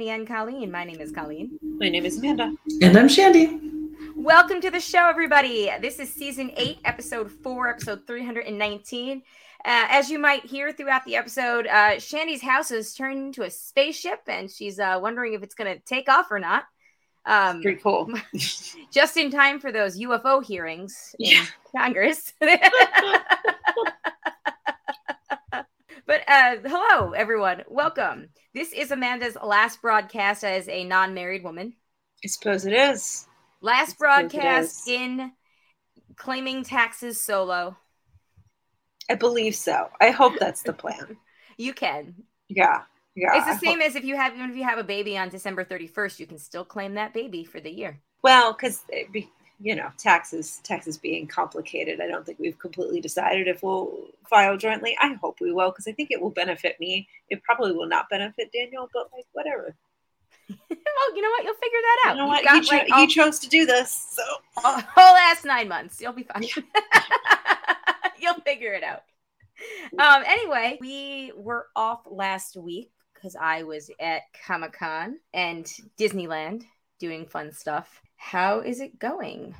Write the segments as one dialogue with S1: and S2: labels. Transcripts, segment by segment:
S1: podcast Shandy, and Colleen. My name is Colleen.
S2: My name is Amanda.
S3: And I'm Shandy.
S1: Welcome to the show, everybody. This is season eight, episode four, episode 319. Uh, as you might hear throughout the episode, uh, Shandy's house has turned into a spaceship, and she's uh, wondering if it's going to take off or not. Um,
S2: Pretty cool.
S1: just in time for those UFO hearings in
S2: Yeah.
S1: Congress. but uh, hello, everyone. Welcome. This is Amanda's last broadcast as a non married woman.
S2: I suppose it is.
S1: Last broadcast
S2: is.
S1: in claiming taxes solo.
S2: I believe so. I hope that's the plan.
S1: You can.
S2: Yeah. Yeah.
S1: It's
S2: I
S1: the same
S2: hope-
S1: as if you have even if you have a baby on December 31st, you can still claim that baby for the year.
S2: Well, because you know, taxes taxes being complicated. I don't think we've completely decided if we'll file jointly. I hope we will because I think it will benefit me. It probably will not benefit Daniel, but like whatever.
S1: well, you know what? You'll figure that out.
S2: You know what?
S1: got,
S2: He, cho-
S1: like,
S2: he chose to do this, so
S1: whole whole last nine months. You'll be fine. You'll figure it out. Um, anyway, we were off last week because I was at Comic Con and Disneyland doing fun stuff. How is it going?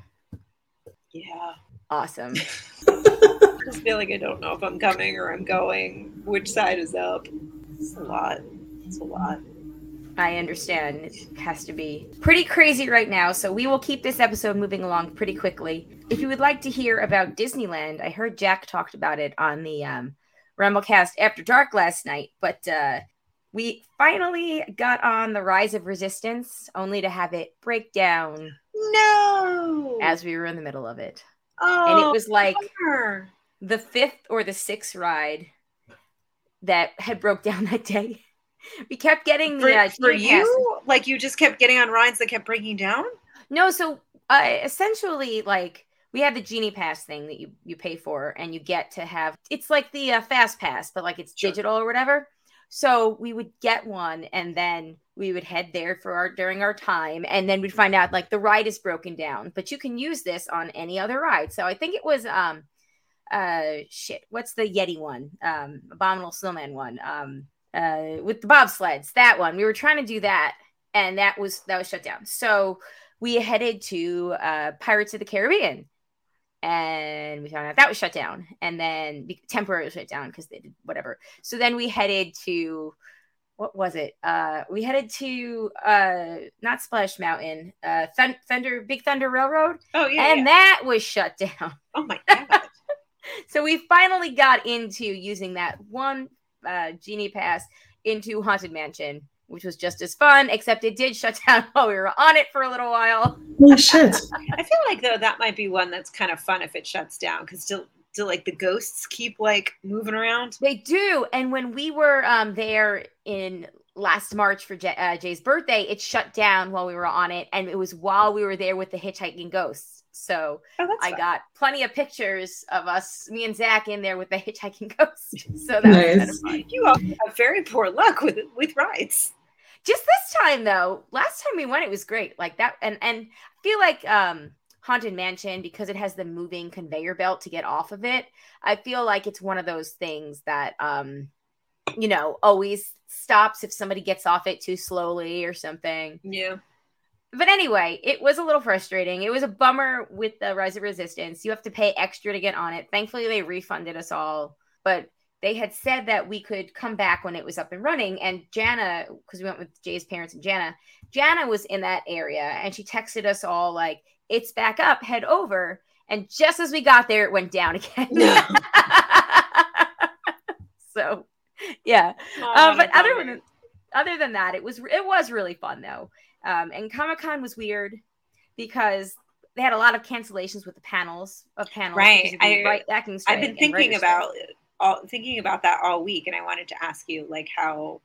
S2: yeah.
S1: Awesome.
S2: I just feel like I don't know if I'm coming or I'm going. Which side is up? It's a lot. It's a lot.
S1: I understand. It has to be pretty crazy right now, so we will keep this episode moving along pretty quickly. If you would like to hear about Disneyland, I heard Jack talked about it on the um, Rumblecast After Dark last night, but uh, we finally got on the Rise of Resistance, only to have it break down
S2: No.
S1: as we were in the middle of it.
S2: oh,
S1: And it was like the fifth or the sixth ride that had broke down that day. We kept getting the
S2: for,
S1: uh,
S2: for
S1: passes.
S2: you, like you just kept getting on rides that kept breaking down.
S1: No, so uh, essentially, like we have the genie pass thing that you you pay for, and you get to have. It's like the uh, fast pass, but like it's
S2: Sure.
S1: digital or whatever. So we would get one, and then we would head there for our during our time, and then we'd find out like the ride is broken down, but you can use this on any other ride. So I think it was um uh shit what's the yeti one? Um abominable snowman one um uh with the bobsleds that one. We were trying to do that and that was that was shut down. So we headed to uh pirates of the caribbean and we found out that was shut down and then temporarily shut down because they did whatever so then we headed to what was it uh we headed to uh not splash mountain uh Thun- thunder big thunder railroad
S2: Oh yeah.
S1: and
S2: yeah.
S1: that was shut down
S2: oh my god.
S1: so we finally got into using that one uh, genie pass into haunted mansion which was just as fun except it did shut down while we were on it for a little while
S3: Holy shit.
S2: I feel like though that might be one that's kind of fun if it shuts down because still, still like the ghosts keep like moving around.
S1: they do and when we were um, there in last march for J- uh, jay's birthday it shut down while we were on it and it was while we were there with the hitchhiking ghosts so
S2: Oh,
S1: i
S2: fun.
S1: got plenty of pictures of us me and zach in there with the hitchhiking ghost so that was kind of fun
S2: You all have very poor luck with with rides.
S1: Just this time though last time we went it was great. Like that and and i feel like um haunted mansion because it has the moving conveyor belt to get off of it i feel like it's one of those things that um you know always stops if somebody gets off it too slowly or something.
S2: Yeah.
S1: but anyway it was a little frustrating. It was a bummer with the rise of resistance. You have to pay extra to get on it. Thankfully they refunded us all. But they had said that we could come back when it was up and running. And Jana, because we went with Jay's parents and Jana, Jana was in that area and she texted us all like, it's back up, head over. And just as we got there, it went down again.
S2: No.
S1: so yeah.
S2: Oh,
S1: Uh, but other
S2: bummer.
S1: than other than that, it was it was really fun though. Um, and Comic Con was weird because they had a lot of cancellations with the panels of panels.
S2: Right.
S1: of
S2: I,
S1: right
S2: I've been thinking
S1: about strike.
S2: All thinking about that all week, and I wanted to ask you like how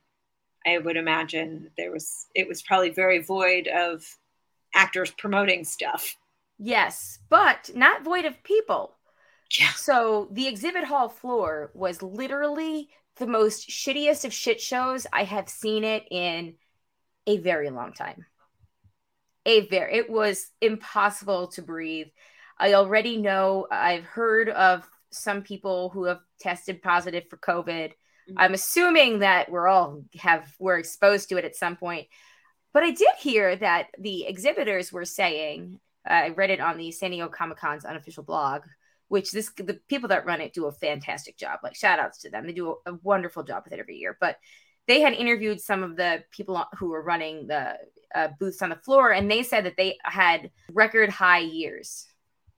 S2: I would imagine there was it was probably very void of actors promoting stuff.
S1: Yes, but not void of people.
S2: Yeah.
S1: So the exhibit hall floor was literally the most shittiest of shit shows I have seen it in a very long time. A very it was impossible to breathe. I already know I've heard of some people who have tested positive for COVID.
S2: Mhm.
S1: I'm assuming that we're all have we're exposed to it at some point. But I did hear that the exhibitors were saying, uh, I read it on the San Diego Comic Con's unofficial blog, which this the people that run it do a fantastic job. Like shout outs to them. They do a, a wonderful job with it every year. But they had interviewed some of the people who were running the uh, booths on the floor, and they said that they had record high years,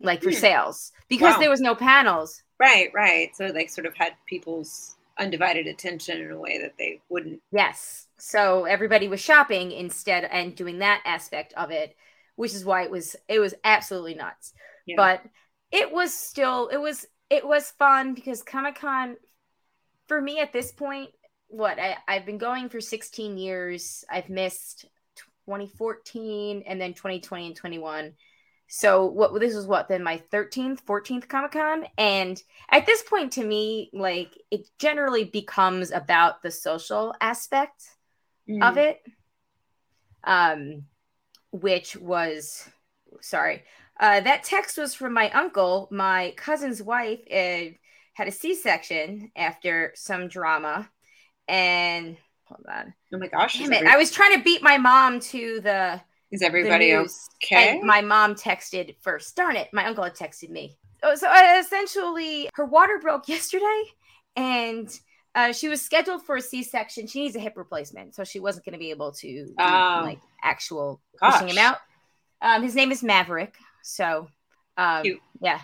S1: like for
S2: Hmm.
S1: sales, because
S2: Wow.
S1: there was no panels.
S2: Right, right. So like sort of had people's undivided attention in a way that they wouldn't.
S1: Yes. So everybody was shopping instead and doing that aspect of it, which is why it was it was absolutely nuts.
S2: Yeah.
S1: But it was still it was it was fun because Comic Con for me at this point, what I, I've been going for 16 years. I've missed 2014 and then 2020 and 21. So what this was what then my 13th, 14th Comic Con, and at this point to me, like it generally becomes about the social aspect of
S2: Mm.
S1: it, um, which was sorry. Uh, that text was from my uncle. My cousin's wife uh, had a C-section after some drama, and hold on,
S2: Oh my gosh!
S1: Damn it! I was trying to beat my mom to the
S2: is everybody okay?
S1: And my mom texted first. Darn it, my uncle had texted me. Oh, So uh, essentially, her water broke yesterday, and uh, she was scheduled for a C-section. She needs a hip replacement, so she wasn't going to be able to
S2: Oh.
S1: like actual pushing him out. Um, his name is Maverick. So, um, yeah.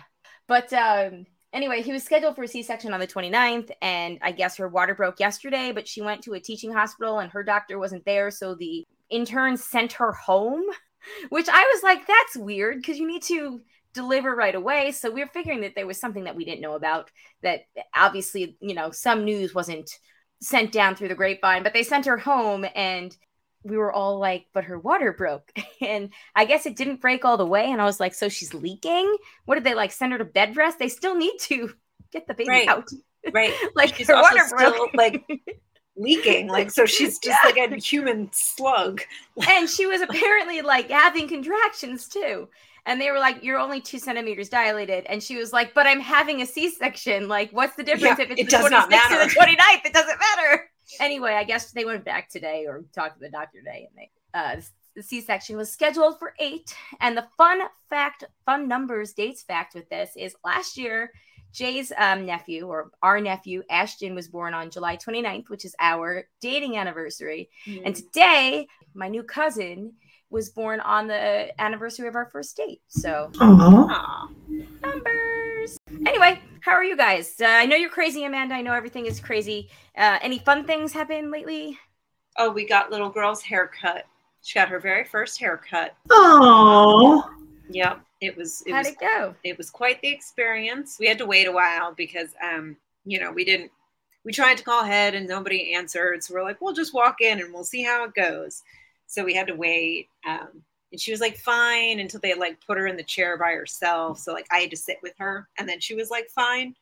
S1: But um, anyway, he was scheduled for a C-section on the 29th, and I guess her water broke yesterday. But she went to a teaching hospital, and her doctor wasn't there, so the intern sent her home. Which I was like, that's weird because you need to deliver right away. So we were figuring that there was something that we didn't know about. That obviously, you know, some news wasn't sent down through the grapevine, but they sent her home, and we were all like, but her water broke. And I guess it didn't break all the way. And I was like, so she's leaking? What did they like send her to bed rest? They still need to get the baby
S2: Right.
S1: out.
S2: right.
S1: Like
S2: She's
S1: her water
S2: still
S1: broke.
S2: like leaking. Like so, she's just like a human slug.
S1: and she was apparently like having contractions too. And they were like, You're only two centimeters dilated. And she was like, But I'm having a C section. Like, what's the difference
S2: Yeah,
S1: if it's
S2: it
S1: the
S2: does not
S1: 26th or the 29th? It doesn't matter. Anyway, I guess they went back today or talked to the doctor today. And they, uh, the C section was scheduled for eight. And the fun fact, fun numbers, dates fact with this is last year, Jay's um, nephew or our nephew, Ashton, was born on July 29th, which is our dating anniversary. And today, my new cousin was born on the anniversary of our first date. So,
S3: Aw.
S2: Aw.
S1: numbers. Anyway, how are you guys? Uh, I know you're crazy, Amanda. I know everything is crazy. Uh, any fun things happen lately?
S2: Oh, we got little girl's haircut. She got her very first haircut.
S3: Oh.
S2: Yep. It was it
S1: How'd
S2: was
S1: it go?
S2: it was quite the experience. We had to wait a while because um, you know, we didn't we tried to call ahead and nobody answered. So we're like, we'll just walk in and we'll see how it goes. So we had to wait. Um, and she was like fine until they like put her in the chair by herself. So like I had to sit with her and then she was like fine.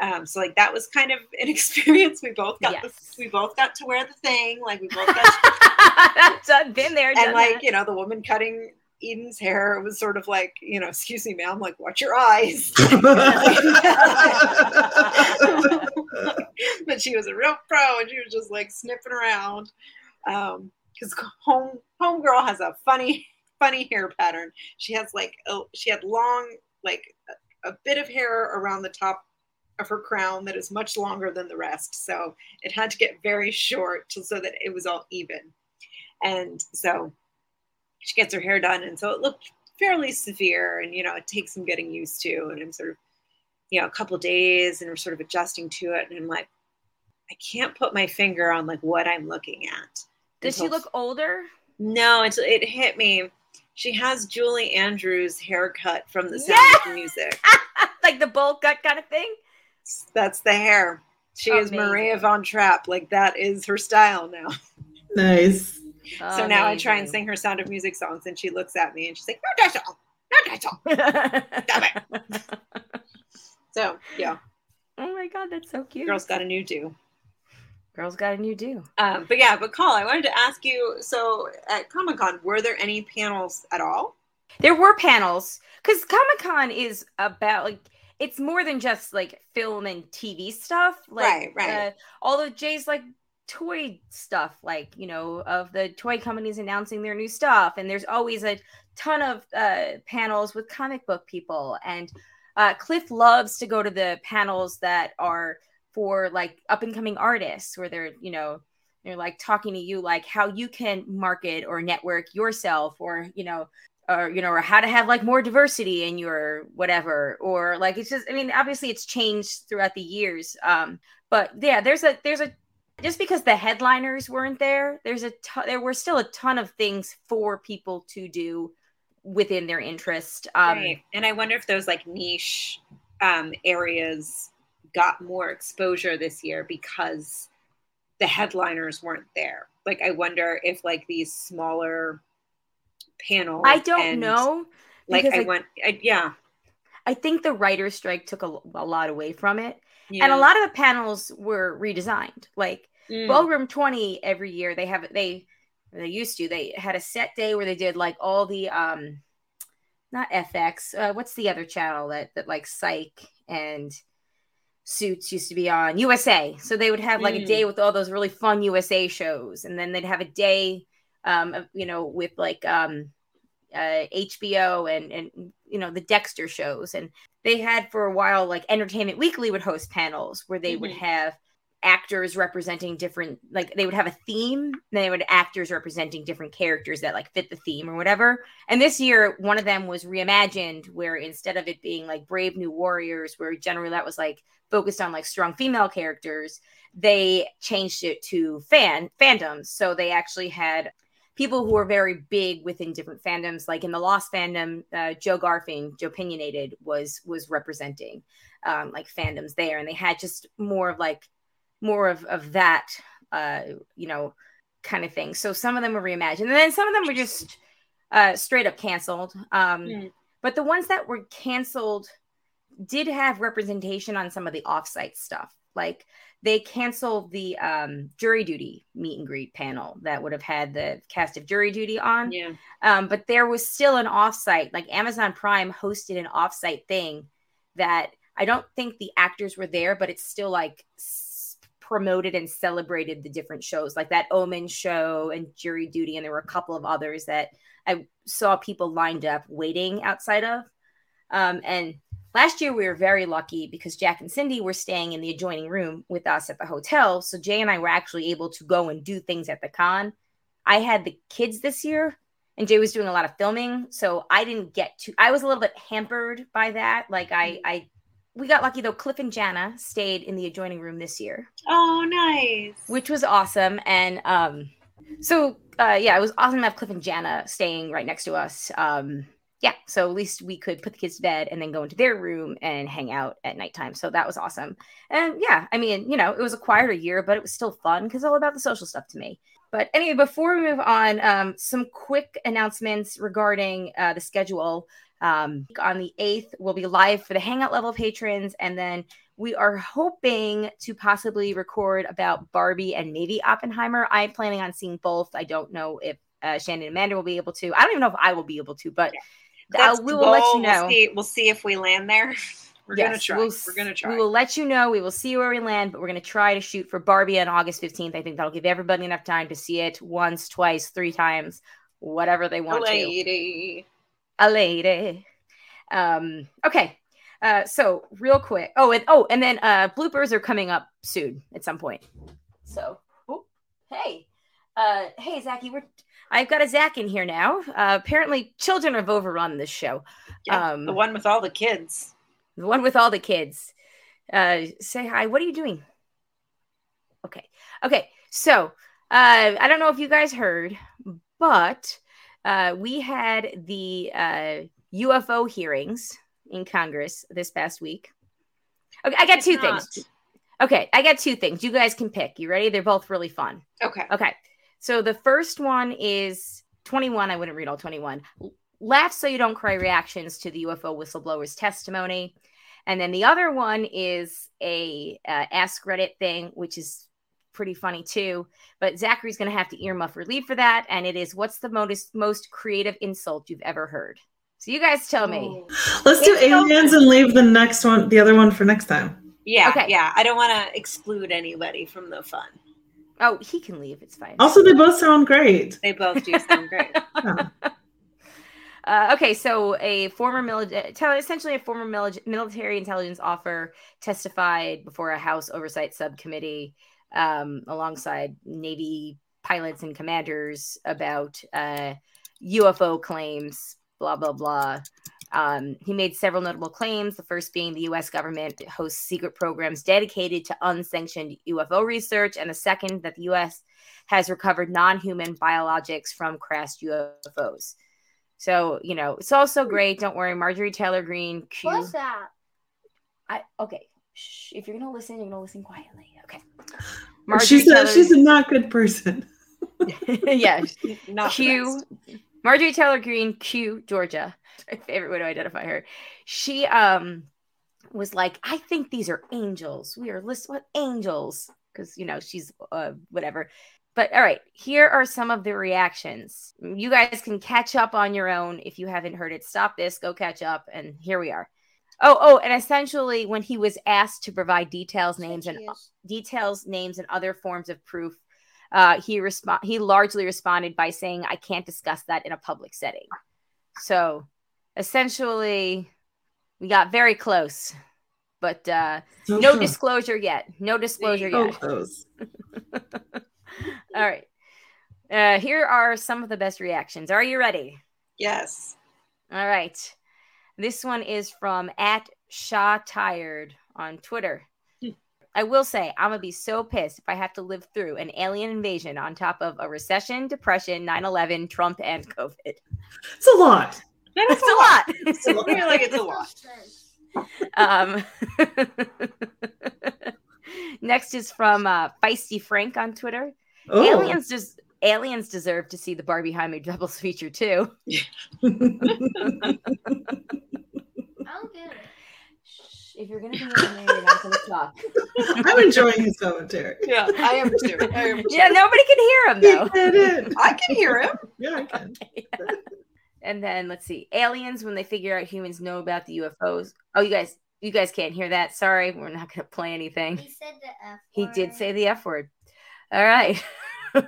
S2: Um, so like that was kind of an experience. We both got
S1: Yes.
S2: the, we both got to wear the thing. Like we both got
S1: That's done, been there,
S2: and like
S1: that.
S2: you know the woman cutting Eden's hair was sort of like you know excuse me ma'am like watch your eyes. But she was a real pro and she was just like sniffing around um because home homegirl has a funny funny hair pattern. She has like oh she had long like a, a bit of hair around the top of her crown that is much longer than the rest so it had to get very short to, so that it was all even. And so she gets her hair done and so it looked fairly severe and you know it takes some getting used to and i'm sort of you know a couple days and we're sort of adjusting to it and i'm like i can't put my finger on like what i'm looking at.
S1: Does she look older?
S2: no it's, it hit me. She has julie andrews haircut from the sound of music.
S1: Like the bowl cut kind of thing?
S2: that's the hair. She is maria von trapp. Like that is her style now.
S3: Nice.
S2: So now i try and sing her sound of music songs and she looks at me and she's like no that song not that song Damn so yeah
S1: oh my god, that's so cute.
S2: girls got a new do
S1: Girls got a new do.
S2: Um, but yeah, but Call, I wanted to ask you. So at Comic Con, were there any panels at all?
S1: There were panels because Comic Con is about like it's more than just like film and TV stuff. Like,
S2: Right, right.
S1: Uh, all of Jay's like toy stuff, like you know, of the toy companies announcing their new stuff, and there's always a ton of uh, panels with comic book people, and uh, Cliff loves to go to the panels that are for like up and coming artists, where they're you know they're like talking to you like how you can market or network yourself, or you know or you know or how to have like more diversity in your whatever. Or like it's just i mean obviously it's changed throughout the years um but yeah there's a there's a just because the headliners weren't there there's a ton, there were still a ton of things for people to do within their interest um
S2: right. And I wonder if those like niche um, areas got more exposure this year because the headliners weren't there. Like I wonder if like these smaller panels.
S1: i don't
S2: and,
S1: know
S2: Like I
S1: I-
S2: went, I, yeah,
S1: i think the writer's strike took a, a lot away from it
S2: yeah.
S1: and a lot of the panels were redesigned like
S2: Mm.
S1: Ballroom 20 every year they have they they used to they had a set day where they did like all the um not FX uh, what's the other channel that that like Psych and Suits used to be on USA so they would have like a
S2: Mm.
S1: day with all those really fun USA shows and then they'd have a day um of, you know with like um uh HBO and and you know the Dexter shows and they had for a while like Entertainment Weekly would host panels where they would
S2: Mhm.
S1: have actors representing different like they would have a theme then they would actors representing different characters that like fit the theme or whatever. And this year one of them was reimagined where instead of it being like brave new warriors where generally that was like focused on like strong female characters they changed it to fan fandoms. So they actually had people who were very big within different fandoms like in the lost fandom uh, joe Garfein joe opinionated was was representing um, like fandoms there. And they had just more of like more of of that uh you know kind of thing so some of them were reimagined and then some of them were just uh straight up canceled um
S2: Mm.
S1: but the ones that were canceled did have representation on some of the offsite stuff like they canceled the um jury duty meet and greet panel that would have had the cast of jury duty on
S2: yeah.
S1: um, but there was still an offsite, like Amazon Prime hosted an offsite thing that I don't think the actors were there, but it's still like promoted and celebrated the different shows, like that Omen show and Jury Duty, and there were a couple of others that I saw people lined up waiting outside of. Um, and last year we were very lucky because Jack and Cindy were staying in the adjoining room with us at the hotel, so Jay and I were actually able to go and do things at the con. I had the kids this year, and Jay was doing a lot of filming, so I didn't get to. I was a little bit hampered by that. Like I, I, we got lucky though. Cliff and Jana stayed in the adjoining room this year,
S2: Oh, nice.
S1: which was awesome. And um, so uh, yeah, it was awesome to have Cliff and Jana staying right next to us. Um, yeah, so at least we could put the kids to bed and then go into their room and hang out at nighttime. So that was awesome. And yeah, I mean, you know, it was a quieter year, but it was still fun because all about the social stuff to me. But anyway, before we move on, um, some quick announcements regarding uh, the schedule. Um, on the 8th, we'll be live for the Hangout level patrons. And then we are hoping to possibly record about Barbie and maybe Oppenheimer. I'm planning on seeing both. I don't know if uh, Shannon and Amanda will be able to. I don't even know if I will be able to, but
S2: That's
S1: uh, we will let you know.
S2: We'll see, we'll see if we land there. We're gonna
S1: Yes,
S2: try.
S1: we'll-
S2: We're gonna try.
S1: We will let you know. We will see where we land, but we're going to try to shoot for Barbie on August 15th. I think that'll give everybody enough time to see it once, twice, three times, whatever they want to. A lady. Um, okay. Uh, so real quick. Oh, and oh, and then uh bloopers are coming up soon at some point. So oh, hey. Uh hey Zachy, we're I've got a Zach in here now. Uh, apparently children have overrun this show.
S2: Yeah,
S1: Um,
S2: the one with all the kids.
S1: The one with all the kids. Uh, say hi. What are you doing? Okay. Okay. So uh, I don't know if you guys heard, but uh, we had the uh, UFO hearings in Congress this past week. Okay, I got
S2: Did
S1: two
S2: not.
S1: things. Okay, I got two things. You guys can pick. You ready? They're both really fun.
S2: Okay.
S1: Okay. So the first one is 21. I wouldn't read all 21. Laugh so you don't cry reactions to the UFO whistleblower's testimony. And then the other one is a uh, Ask Reddit thing, which is pretty funny too. But Zachary's going to have to earmuff relief for that. And it is what's the most, most creative insult you've ever heard? So you guys tell me.
S3: Let's do
S1: It's so-
S3: aliens and leave the next one, the other one for next time.
S2: Yeah,
S1: Okay.
S2: yeah. I don't want to exclude anybody from the fun.
S1: Oh, he can leave. It's fine.
S3: Also, they both sound great.
S2: They both do sound great.
S3: Yeah.
S1: Uh, okay, so a former military, essentially a former mili- military intelligence officer testified before a House Oversight Subcommittee um, alongside Navy pilots and commanders about uh, UFO claims, blah, blah, blah. Um, he made several notable claims, the first being the US government hosts secret programs dedicated to unsanctioned UFO research, and the second that the US has recovered non human biologics from crashed UFOs. So, you know, it's also great. Don't worry, Marjorie Taylor Greene. Q.
S4: What's that?
S1: I okay. Shh, if you're gonna listen, you're gonna listen quietly. Okay.
S3: she's a, she's a not good person.
S1: yeah.
S2: Not
S1: Q. Marjorie Taylor Greene, Q, Georgia. My favorite way to identify her. She um was like, I think these are angels. We are list what angels because you know she's uh whatever. But all right, here are some of the reactions. You guys can catch up on your own if you haven't heard it. Stop this, go catch up, and here we are. Oh, oh, and essentially, when he was asked to provide details, names, and details, names, and other forms of proof, uh, he respond he largely responded by saying, "I can't discuss that in a public setting." So, essentially, we got very close, but uh,
S3: So
S1: no
S3: close.
S1: disclosure yet. No disclosure
S3: So
S1: yet.
S3: close.
S1: All right. Uh, here are some of the best reactions. Are you ready?
S2: Yes.
S1: All right. This one is from at Shaw Tired on Twitter. I will say, I'm going to be so pissed if I have to live through an alien invasion on top of a recession, depression, 9 11, Trump, and COVID.
S3: It's a lot.
S2: That is
S1: It's a lot.
S2: I feel like it's a lot.
S1: um, next is from uh, Feisty Frank on Twitter.
S3: Oh.
S1: Aliens just. Aliens deserve to see the Barbie Jaime doubles feature too.
S4: I don't get it.
S1: If you're gonna be in there, you're not gonna talk.
S3: I'm enjoying his commentary.
S2: Yeah, I am too. I am too.
S1: Yeah, nobody can hear him
S3: He
S1: though.
S3: did it.
S2: I can hear him.
S3: Yeah, I can.
S1: And then let's see, aliens when they figure out humans know about the UFOs. Oh, you guys, you guys can't hear that. Sorry, we're not gonna play anything.
S4: He said the F
S1: He did say the F word. All right. and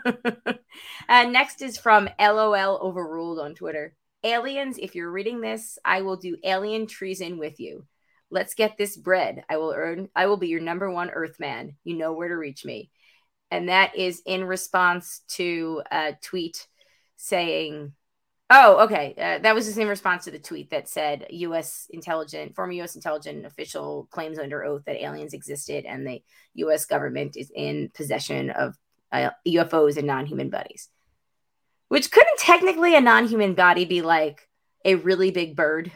S1: uh, next is from LOL Overruled on Twitter. Aliens, if you're reading this, I will do alien treason with you. Let's get this bread. I will earn I will be your number one Earthman. You know where to reach me. And that is in response to a tweet saying, Oh, okay. Uh, that was just in response to the tweet that said U.S. intelligent, former U.S. intelligent official claims under oath that aliens existed and the U.S. government is in possession of uh, UFOs and non-human bodies. Which couldn't technically a non-human body be like a really big bird?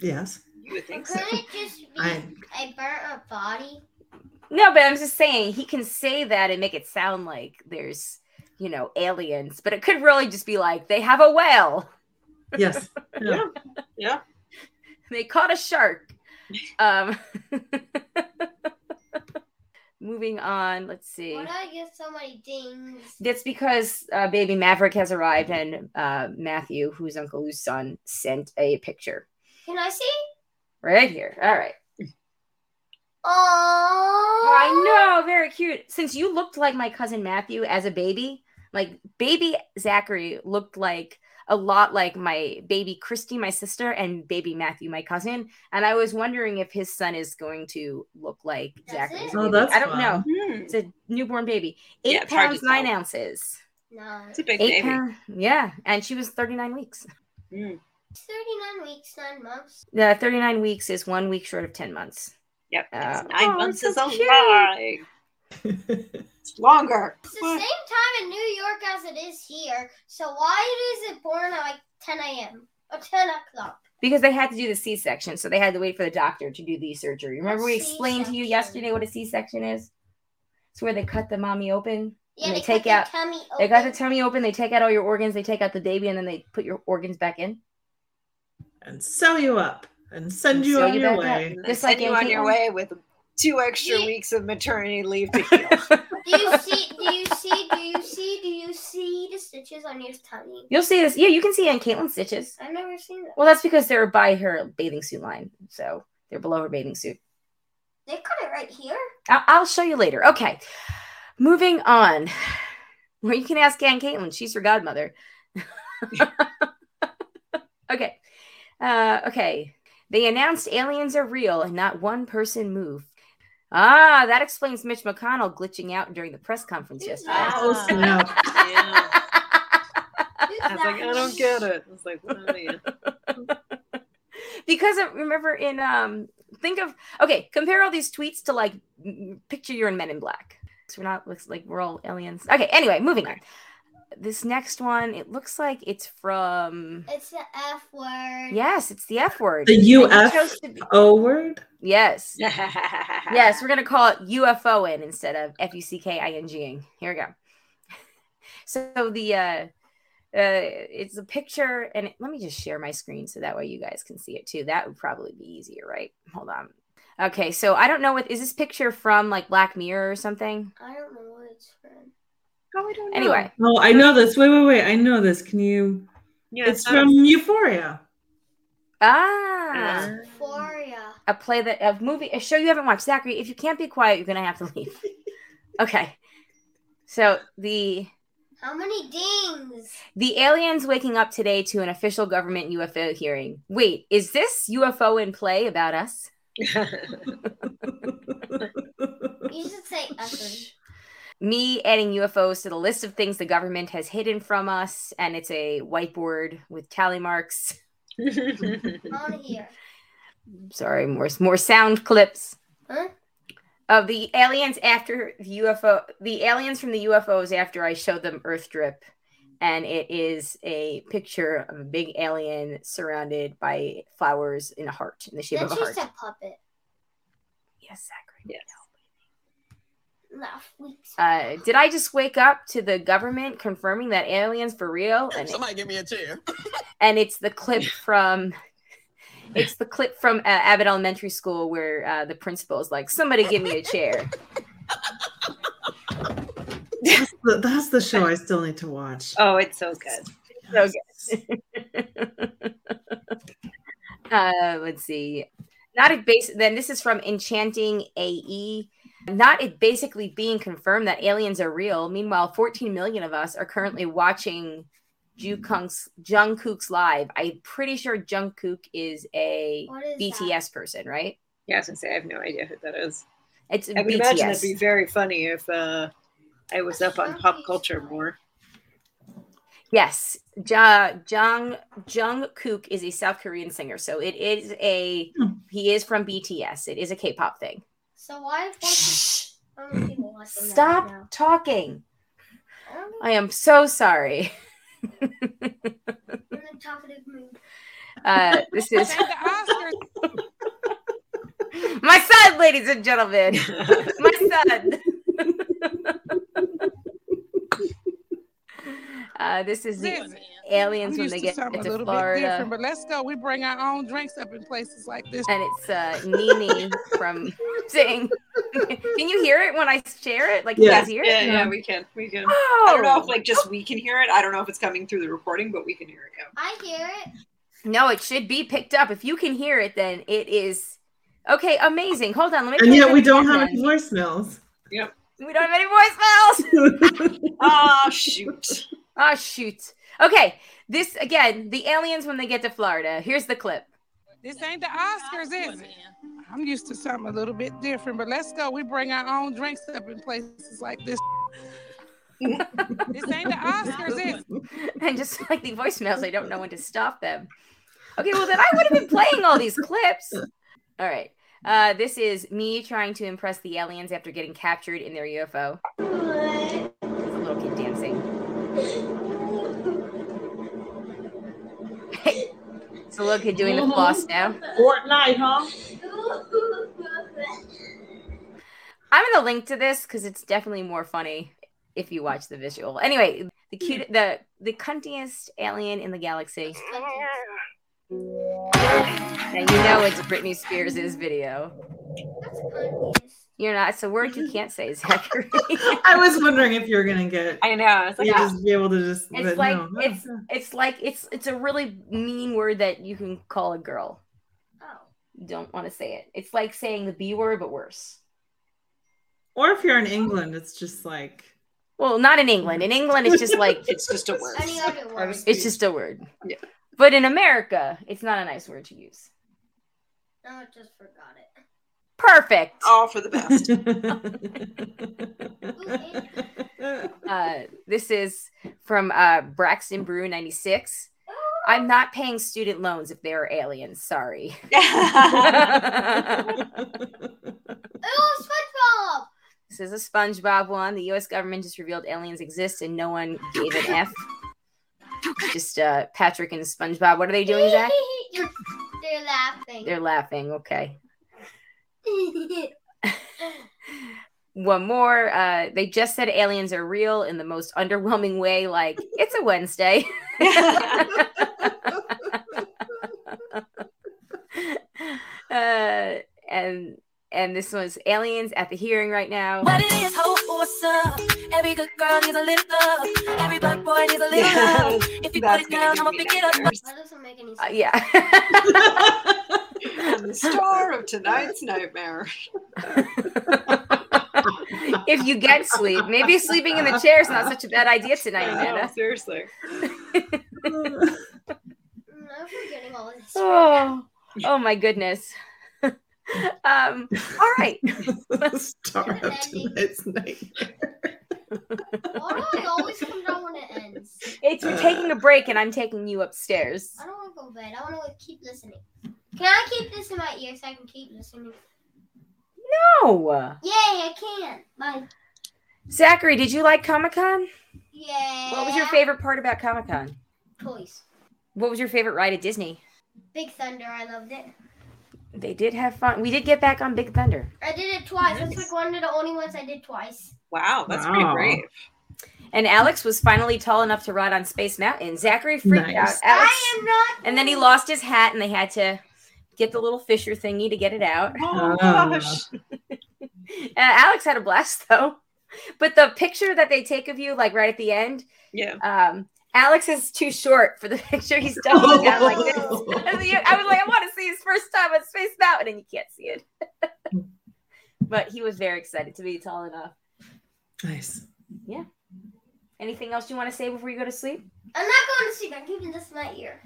S3: Yes.
S2: You would think so.
S4: couldn't it just be
S3: I
S4: a burnt up body?
S1: No, but I'm just saying he can say that and make it sound like there's, you know, aliens, but it could really just be like they have a whale.
S3: yes. Yeah.
S2: Yeah.
S1: they caught a shark. Um moving on, let's see.
S4: Why do I get so many dings?
S1: That's because uh, baby Maverick has arrived, and uh, Matthew, who's Uncle Lou's son, sent a picture
S4: Can I see?
S1: right here. All right.
S4: Oh,
S1: I know, very cute. Since you looked like my cousin Matthew as a baby, like baby Zachary looked like a lot like my baby Christy, my sister, and baby Matthew, my cousin. And I was wondering if his son is going to look like
S4: Does
S1: Zachary.
S4: it?
S1: as a
S3: Oh, that's
S1: I don't
S3: fun.
S1: know.
S2: Hmm.
S1: It's a newborn baby. Eight
S2: Yeah, it's hard to
S1: pounds, nine
S2: tell.
S1: ounces.
S4: No,
S2: It's a big
S1: Eight
S2: baby.
S1: pounds. Yeah. And she was 39 weeks.
S4: It's 39 weeks, 9 months.
S1: Yeah, 39 weeks is one week short of 10 months.
S2: Yep. It's
S1: Uh,
S2: nine
S1: oh,
S2: months
S1: it's
S2: is
S1: so
S2: a
S1: cute.
S2: lie. It's longer.
S4: It's the same time in New York as it is here. So why is it born at like 10 a.m. or 10 o'clock?
S1: Because they had to do the C section, so they had to wait for the doctor to do the surgery. Remember, we
S4: What's
S1: explained to you yesterday what a C section is? It's where they cut the mommy open.
S4: Yeah,
S1: And
S4: they,
S1: they take
S4: cut
S1: out-
S4: the tummy open.
S1: They got the tummy open, they take out all your organs, they take out the baby, and then they put your organs back in.
S3: and sew you up and send
S1: And
S3: you on
S1: you
S3: your
S1: back up.
S3: way.
S1: Just
S2: send
S1: like
S2: you on your way with two extra
S4: Ye-
S2: weeks of maternity leave to heal.
S4: Do you see? Do you see? Do you see? Do you see the stitches on your tummy?
S1: You'll see this. Yeah, you can see it in Caitlin's stitches.
S4: I've never seen that.
S1: Well, that's because they're by her bathing suit line, so they're below her bathing suit.
S4: They cut it right here.
S1: I'll, I'll show you later. Okay, moving on. Well, you can ask Aunt Caitlin. She's her godmother. okay. Uh, okay. They announced aliens are real and not one person moved. Ah, that explains Mitch McConnell glitching out during the press conference
S4: Who's
S1: yesterday.
S3: Oh, snap.
S2: Yeah. I was like. I don't get it. I was like, what are you?
S1: because of, remember in um think of okay compare all these tweets to like picture you're in men in black so we're not looks like we're all aliens okay anyway moving on this next one it looks like it's from
S4: It's the F word.
S1: yes it's the f word
S3: The
S1: And you
S3: UF
S1: chose to be-
S3: O word?
S1: yes
S2: yes.
S1: yes we're gonna call it UFO in instead of f-u-c-k-i-n-g-ing here we go so the uh uh, it's a picture, and let me just share my screen so that way you guys can see it too. That would probably be easier, right? Hold on. Okay, so I don't know what is this picture from like Black Mirror or something?
S4: I don't know what it's from.
S2: Oh, I don't know.
S1: Anyway,
S3: Oh, I know this. Wait, wait, wait. I know this. Can you?
S2: yeah,
S3: It's from Euphoria.
S1: ah,
S4: Euphoria.
S1: a play that a movie, a show you haven't watched. Zachary, if you can't be quiet, you're gonna have to leave. okay, so the
S4: How many dings?
S1: the aliens waking up today to an official government UFO hearing. Wait, is this UFO in play about us?
S4: You should say effing.
S1: Me adding UFOs to the list of things the government has hidden from us, and it's a whiteboard with tally marks.
S4: On here.
S1: Sorry, more more sound clips
S4: Huh?
S1: of the aliens after the UFO, the aliens from the UFOs after I showed them Earth drip, and it is a picture of a big alien surrounded by flowers in a heart in the shape
S4: That's
S1: of a
S4: just
S1: heart.
S4: a puppet.
S1: Yes, Zachary.
S2: yes.
S4: Laugh weeks.
S1: Uh, did I just wake up to the government confirming that aliens for real? And
S5: Somebody give me a chair.
S1: and it's the clip from it's the clip from uh, Abbott Elementary School where uh, the principal is like, "Somebody give me a chair."
S3: That's the, that's the show I still need to watch.
S2: oh, it's so good.
S1: So good. uh, let's see. Not at base. Then this is from Enchanting AE. Not it basically being confirmed that aliens are real. Meanwhile, 14 million of us are currently watching Jungkook's Jungkook's live. I'm pretty sure Jungkook is a
S4: What is
S1: BTS person, right?
S2: Yeah, I was gonna say I have no idea who that is.
S1: It's
S2: I would
S1: BTS.
S2: imagine it'd be very funny if uh, I was up on pop culture more.
S1: Yes, ja, Jung Jungkook is a South Korean singer, so it is a
S3: Hmm.
S1: he is from BTS. It is a K-pop thing.
S4: So why is people
S1: Stop
S4: right
S1: talking.
S4: I.
S1: I am so sorry.
S4: I'm in a talkative mood.
S1: Uh, this is
S6: Thank the Oscars.
S1: my son, ladies and gentlemen. My son. uh, this is the
S6: Listen,
S1: aliens when they
S6: to
S1: get
S6: something a
S1: to
S6: little bit
S1: Florida.
S6: different, but let's go. We bring our own drinks up in places like this.
S1: and it's uh Nini from saying Can you hear it when I share it? Like you
S3: Yeah.
S1: guys hear
S2: Yeah,
S1: it?
S2: yeah, we can. We can.
S1: Oh.
S2: I don't know if like just we can hear it. I don't know if it's coming through the recording, but we can hear it. Yeah.
S4: I hear it.
S1: No, it should be picked up. If you can hear it, then it is okay. Amazing. Hold on, let me.
S3: And yet we don't have
S1: then.
S3: any voicemails. Yep.
S1: We don't have any voicemails.
S2: oh shoot.
S1: Oh shoot. Okay, this again. The aliens when they get to Florida. Here's the clip.
S6: This ain't the Oscars, is it? I'm used to something a little bit different, but let's go. We bring our own drinks up in places like this. this ain't the Oscars, is it?
S1: And just like the voicemails, I don't know when to stop them. Okay, well then I would have been playing all these clips. All right. Uh, this is me trying to impress the aliens after getting captured in their UFO. There's a little kid dancing. It's a little kid doing the floss now.
S3: Fortnite, huh?
S1: I'm gonna link to this because it's definitely more funny if you watch the visual. Anyway, the cute, the the cuntiest alien in the galaxy. And you know it's Britney Spears' video.
S4: That's.
S1: You're not. It's a word you can't say, Zachary.
S3: I was wondering if you were gonna get
S2: I know. It's like
S3: you
S2: ah,
S3: just be able to just.
S1: It's like
S3: no.
S1: it's it's like it's it's a really mean word that you can call a girl.
S4: Oh.
S1: Don't want to say it. It's like saying the B word, but worse.
S3: Or if you're in England, it's just like
S1: Well, not in England. In England, it's just like
S2: it's just a word.
S4: Any other word.
S1: it's just a word.
S2: Yeah.
S1: But in America, it's not a nice word to use.
S4: No, I just forgot it.
S1: Perfect.
S2: all for the best.
S1: Uh, this is from uh, Braxton Brew 96. I'm not paying student loans if they are aliens. Sorry.
S4: Oh, SpongeBob!
S1: This is a SpongeBob one. The U.S. government just revealed aliens exist and no one gave an F. Just uh, Patrick and SpongeBob. What are they doing, Zach?
S4: They're, they're laughing.
S1: They're laughing. Okay. One more. Uh, they just said aliens are real in the most underwhelming way. Like it's a Wednesday. uh, and and this was aliens at the hearing right now.
S5: What it is, hope or sub. Every good girl needs a little love. Every black boy needs a little love. If you put
S2: That's
S5: it down, I'ma pick it up.
S2: nightmares.
S4: that doesn't make any
S1: Uh,
S4: sense.
S1: yeah.
S2: the star of tonight's nightmare.
S1: if you get sleep, maybe sleeping in the chair is not such a bad idea tonight,
S2: No,
S1: Amanda.
S2: seriously.
S4: I'm forgetting all this.
S1: Oh, oh my goodness. um, all right.
S3: Star of tonight's night.
S4: Why do I always come down when it ends?
S1: It's we're taking a break and I'm taking you upstairs.
S4: I don't want to go to bed. I want to keep listening. Can I keep this in my ear so I can keep listening?
S1: No.
S4: Yay, I can. Bye.
S1: Zachary, did you like Comic Con?
S4: Yeah.
S1: What was your favorite part about Comic Con?
S4: Toys.
S1: What was your favorite ride at Disney?
S4: Big Thunder. I loved it.
S1: They did have fun. We did get back on Big Thunder.
S4: I did it twice. That's like one of the only ones I did twice.
S2: Wow, that's pretty
S3: Wow.
S2: brave.
S1: And Alex was finally tall enough to ride on Space Mountain. Zachary freaked
S3: Nice.
S1: out. Alex,
S4: I am not.
S1: and then he lost his hat and they had to get the little Fisher thingy to get it out.
S2: Oh,
S3: Oh.
S2: gosh.
S1: Uh, Alex had a blast though. But the picture that they take of you, like right at the end,
S2: Yeah.
S1: um, Alex is too short for the picture. He's ducking down like this. I was like, I want to see his first time on Space Mountain, and you can't see it. but he was very excited to be tall enough.
S3: Nice. Yeah.
S1: Anything else you want to say before you go to sleep?
S4: I'm not going to sleep. I'm keeping this in my ear.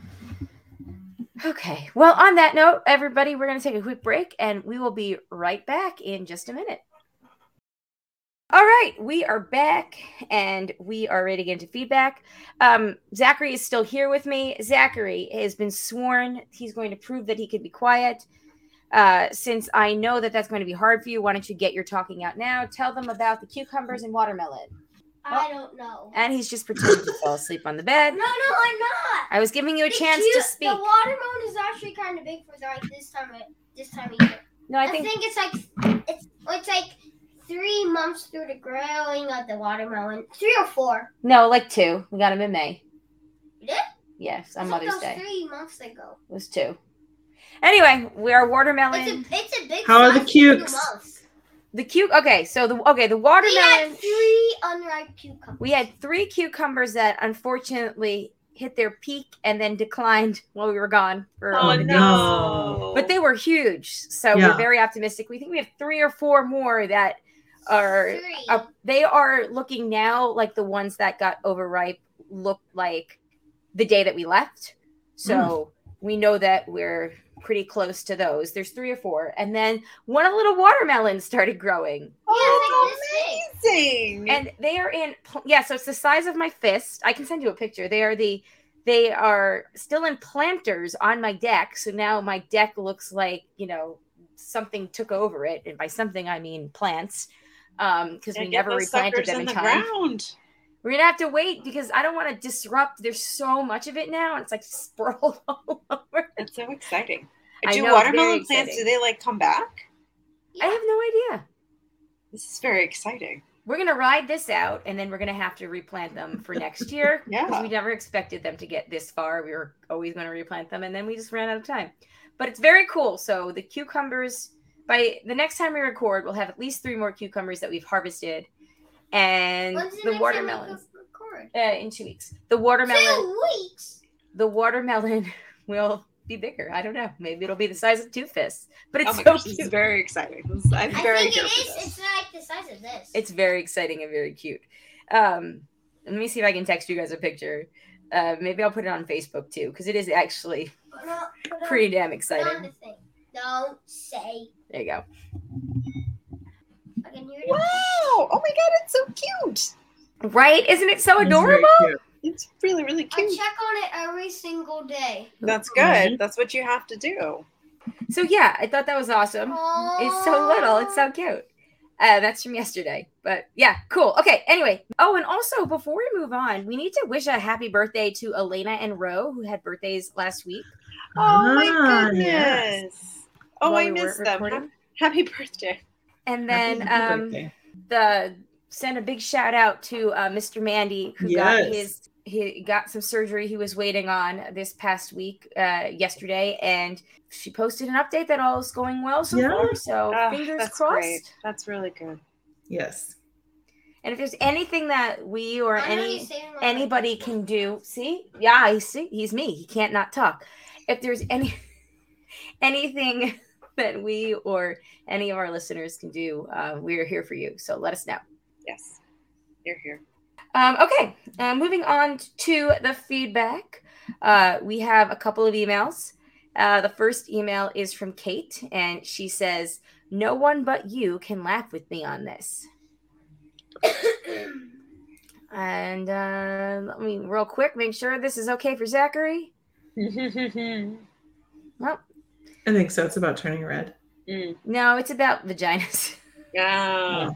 S1: Okay. Well, on that note, everybody, we're going to take a quick break and we will be right back in just a minute. All right, we are back and we are ready to get into feedback. Um, Zachary is still here with me. Zachary has been sworn he's going to prove that he could be quiet. Uh, since I know that that's going to be hard for you, why don't you get your talking out now? Tell them about the cucumbers and watermelon.
S4: I don't know.
S1: And he's just pretending to fall asleep on the bed.
S4: No, no, I'm not.
S1: I was giving you a
S4: The
S1: chance
S4: cute-
S1: to speak.
S4: The watermelon is actually kind of big for like this time of this time of year.
S1: No,
S4: I
S1: I
S4: think,
S1: think
S4: it's like it's it's like three months through the growing of the watermelon. Three or four.
S1: no, like two. We got him in May.
S4: You did?
S1: Yes, on
S4: thought
S1: Mother's Day.
S4: Three months ago.
S1: It was two. Anyway, we are watermelon.
S4: It's a it's a big.
S3: How are the
S4: size for two
S3: cukes?
S4: Months.
S1: the cu Okay, so the okay the watermelon.
S4: We
S1: watermelon.
S4: had three unripe cucumbers.
S1: We had three cucumbers that unfortunately hit their peak and then declined while we were gone for.
S2: Oh,
S3: no.
S2: no.
S1: But they were huge, so
S3: Yeah.
S1: we're very optimistic. We think we have three or four more that are.
S4: three.
S1: Uh, they are looking now like the ones that got overripe look like the day that we left. So we know that we're pretty close to those. There's three or four, and then one of the little watermelons started growing.
S2: Oh,
S4: Yeah, like
S2: amazing.
S1: and they are in yeah so it's the size of my fist i can send you a picture they are the they are still in planters on my deck so now my deck looks like you know something took over it and by something i mean plants um because
S2: Yeah,
S1: we never replanted them
S2: in
S1: in
S2: the
S1: time
S2: ground.
S1: We're gonna have to wait because i don't want to disrupt there's so much of it now and it's like sprawled all over
S2: It's so exciting. Do
S1: know,
S2: watermelon plants? Do they like come back?
S1: i have no idea
S2: This is very exciting.
S1: we're gonna ride this out and then we're gonna have to replant them for next year
S2: Yeah.
S1: we never expected them to get this far we were always going to replant them and then we just ran out of time but it's very cool so the cucumbers by the next time we record, we'll have at least three more cucumbers that we've harvested, and
S4: the,
S1: the
S4: next
S1: watermelons
S4: record?
S1: uh, in two weeks. The watermelon,
S4: Two weeks.
S1: the watermelon will be bigger. I don't know. Maybe it'll be the size of two fists, but it's
S2: oh
S1: so
S2: gosh, this is very exciting. Is- I'm
S4: I
S2: very
S4: think
S2: here
S4: it
S2: for
S4: is.
S2: this.
S4: It's like the size of this.
S1: It's very exciting and very cute. Um, let me see if I can text you guys a picture. Uh, maybe I'll put it on Facebook too, because it is actually
S4: Put on- put on-
S1: pretty damn exciting.
S4: Don't say.
S1: There you go.
S4: I can hear it.
S2: Wow! Oh my god, it's so cute.
S1: Right? Isn't it so adorable?
S2: It's really, really cute.
S4: I
S2: cute.
S4: check on it every single day.
S2: That's good. That's what you have to do.
S1: So yeah, I thought that was awesome. It's so little. It's so cute. Uh, that's from yesterday. But yeah, cool. Okay. Anyway. Oh, and also before we move on, we need to wish a happy birthday to Elena and Roe, who had birthdays last week.
S2: Oh my
S3: Ah,
S2: goodness.
S3: yes.
S2: Oh,
S1: while
S2: I
S1: we
S2: missed them. Happy birthday.
S1: And then um, the send a big shout out to uh, Mr. Mandy who got his he got some surgery he was waiting on this past week uh, yesterday and she posted an update that all is going well so
S3: Yeah.
S1: far so
S2: Ah,
S1: fingers
S2: that's
S1: crossed
S2: great. That's really good.
S3: Yes.
S1: and if there's anything that we or
S4: I know
S1: any
S4: you say it on
S1: anybody can do see yeah he's see he's me he can't not talk if there's any anything that we or any of our listeners can do uh, we're here for you so let us know
S2: Yes. You're here.
S1: Um, okay, uh, moving on to the feedback. Uh, we have a couple of emails. Uh, the first email is from Kate, and she says, No one but you can laugh with me on this. and uh, let me, real quick, make sure this is okay for Zachary. Well,
S3: I think so. It's about turning red.
S2: Mm.
S1: no, it's about vaginas.
S2: Yeah.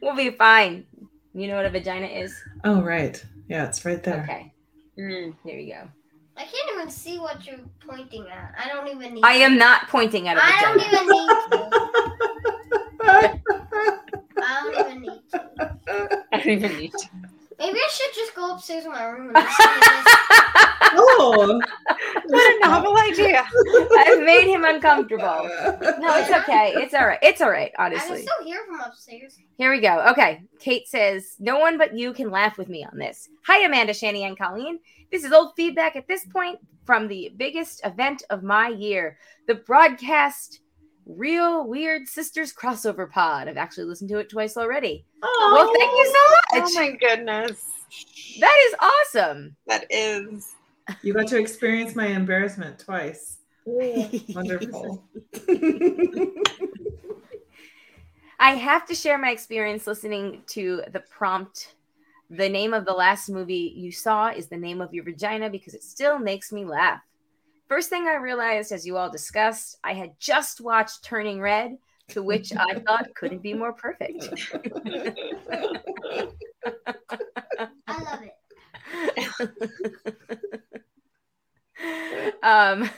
S1: we'll be fine. You know what a vagina is?
S3: Oh, right. Yeah, it's right there.
S1: Okay,
S2: Mm.
S1: there you go.
S4: I can't even see what you're pointing at. I don't even need.
S1: I
S4: to.
S1: am not pointing at a
S4: I don't
S1: vagina.
S4: even need to. I don't even need to.
S2: I don't even need to.
S4: Maybe I should just go upstairs to my room and listen to this.
S3: oh.
S2: What a novel idea.
S1: I've made him uncomfortable. No, it's okay. It's all right. It's all right, Honestly,
S4: I can still hear from upstairs.
S1: Here we go. Okay. Kate says, No one but you can laugh with me on this. Hi, Amanda, Shandy, and Colleen. This is old feedback at this point from the biggest event of my year, the broadcast Real Weird Sisters crossover pod. I've actually listened to it twice already. Oh, Well, thank you so much.
S2: Oh
S1: much.
S2: my goodness.
S1: That is awesome.
S2: That is.
S3: You got to experience my embarrassment twice. Wonderful.
S1: I have to share my experience listening to the prompt. The name of the last movie you saw is the name of your vagina because it still makes me laugh. First thing I realized, as you all discussed, I had just watched Turning Red, to which I thought couldn't be more perfect.
S4: I love it.
S1: um,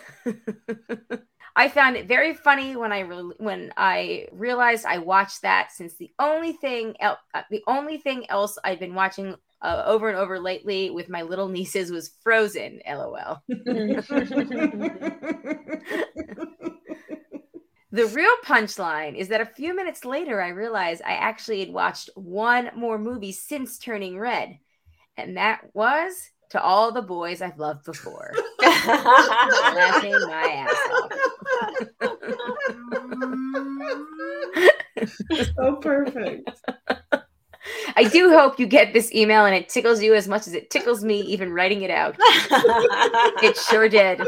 S1: I found it very funny when I re- when I realized I watched that since the only thing el- uh, the only thing else I've been watching uh, over and over lately with my little nieces was Frozen. LOL. The real punchline is that a few minutes later, I realized I actually had watched one more movie since turning red, and that was To All the Boys I've Loved Before. Laughing my ass off.
S3: so perfect.
S1: I do hope you get this email and it tickles you as much as it tickles me even writing it out. It sure did.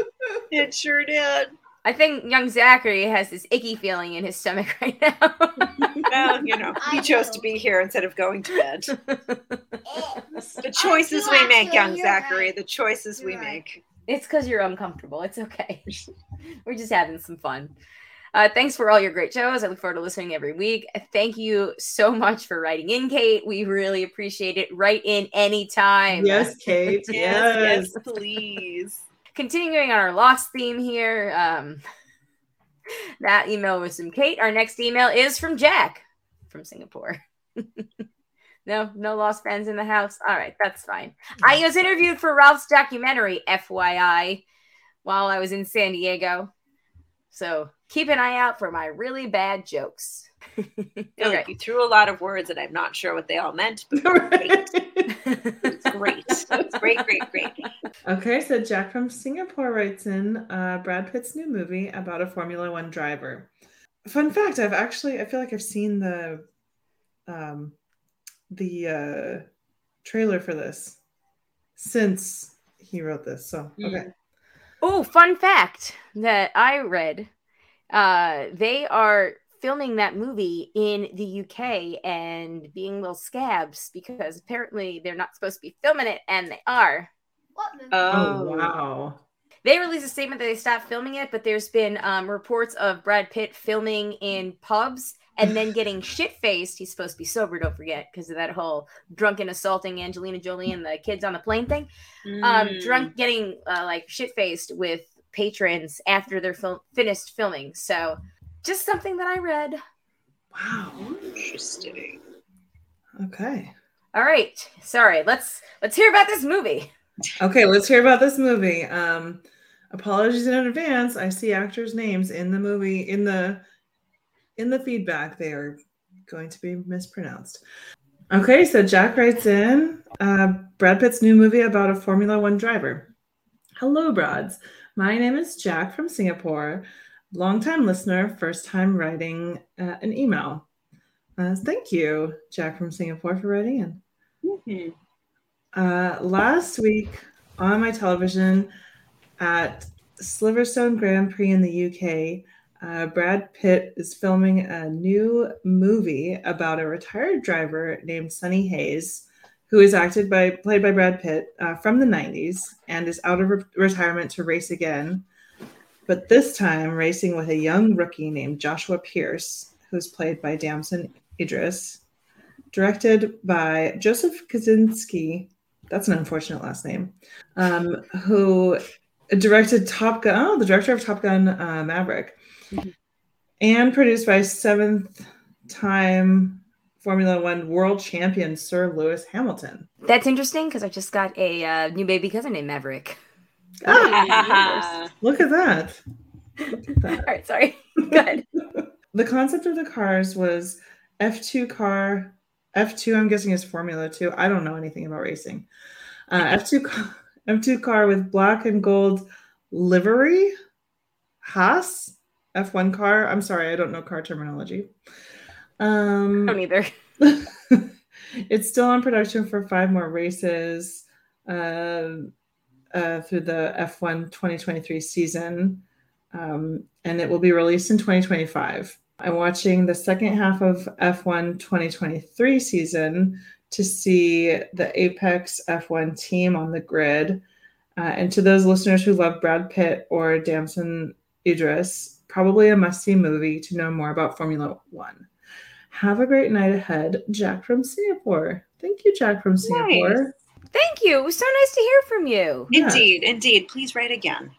S2: it sure did.
S1: I think young Zachary has this icky feeling in his stomach right now.
S2: Well, you know, he
S4: I
S2: chose
S4: do.
S2: to be here instead of going to bed. The choices
S4: do
S2: we make, young Zachary.
S4: right.
S2: The choices we
S4: You're right.
S2: make.
S1: It's because you're uncomfortable. It's okay. We're just having some fun. Uh, thanks for all your great shows. I look forward to listening every week. Thank you so much for writing in, Kate. We really appreciate it. Write in anytime.
S3: Yes, Kate.
S2: Yes,
S3: Yes.
S2: please.
S1: Continuing on our lost theme here. Um, that email was from Kate. Our next email is from Jack from Singapore. no, no lost fans in the house. All right, that's fine. I was interviewed for Ralph's documentary, FYI, while I was in San Diego. So keep an eye out for my really bad jokes. Okay.
S2: like you threw a lot of words and I'm not sure what they all meant, but great. It's great. It's great, great, great.
S3: Okay, so Jack from Singapore writes in uh, Brad Pitt's new movie about a Formula One driver. Fun fact: I've actually I feel like I've seen the um, the uh, trailer for this since he wrote this. So okay,
S1: Oh, fun fact that I read. Uh, they are filming that movie in the UK and being little scabs because apparently they're not supposed to be filming it and they are.
S4: What
S3: oh wow,
S1: They released a statement that they stopped filming it, but there's been um, reports of Brad Pitt filming in pubs and then getting shit faced. He's supposed to be sober, don't forget, because of that whole drunken assaulting Angelina Jolie and the kids on the plane thing. Um,
S2: Mm.
S1: drunk getting uh, like shit faced with patrons after they're fil- finished filming. So just something that I read.
S3: wow.
S2: Interesting.
S3: Okay,
S1: All right, sorry. Let's let's hear about this movie.
S3: okay. Let's hear about this movie. Um, apologies in advance. I see actors' names in the movie in the in the feedback. They are going to be mispronounced. Okay, so Jack writes in uh, Brad Pitt's new movie about a Formula One driver. Hello, Broads. My name is Jack from Singapore. Longtime listener, first time writing uh, an email. Uh, thank you, Jack from Singapore, for writing in.
S2: Mhm.
S3: Uh, last week on my television at Silverstone Grand Prix in the UK, uh, Brad Pitt is filming a new movie about a retired driver named Sonny Hayes, who is acted by played by Brad Pitt uh, from the 90s and is out of re- retirement to race again, but this time racing with a young rookie named Joshua Pierce, who's played by Damson Idris directed by Joseph Kaczynski. That's an unfortunate last name. Um, who directed Top Gun? Oh, the director of Top Gun uh, Maverick,
S1: Mhm.
S3: and produced by seventh-time Formula One world champion Sir Lewis Hamilton.
S1: That's interesting because I just got a uh, new baby cousin named Maverick.
S3: Ah, look at that! Look at that.
S1: All right, sorry. Good.
S3: the concept of the cars was F2 car. F2, I'm guessing, is Formula 2. I don't know anything about racing. Uh, F2, ca- F2 car with black and gold livery. Haas, F1 car. I'm sorry, I don't know car terminology. Um,
S1: Don't either.
S3: it's still on production for five more races uh, uh, through the F1 2023 season, um, and it will be released in 2025. I'm watching the second half of F1 2023 season to see the Apex F1 team on the grid. Uh, and to those listeners who love Brad Pitt or Damson Idris, probably a must see movie to know more about Formula One. Have a great night ahead, Jack from Singapore. Thank you, Jack from Singapore.
S1: Thank you. It was so nice to hear from you.
S3: Yeah.
S2: Indeed, indeed. Please write again.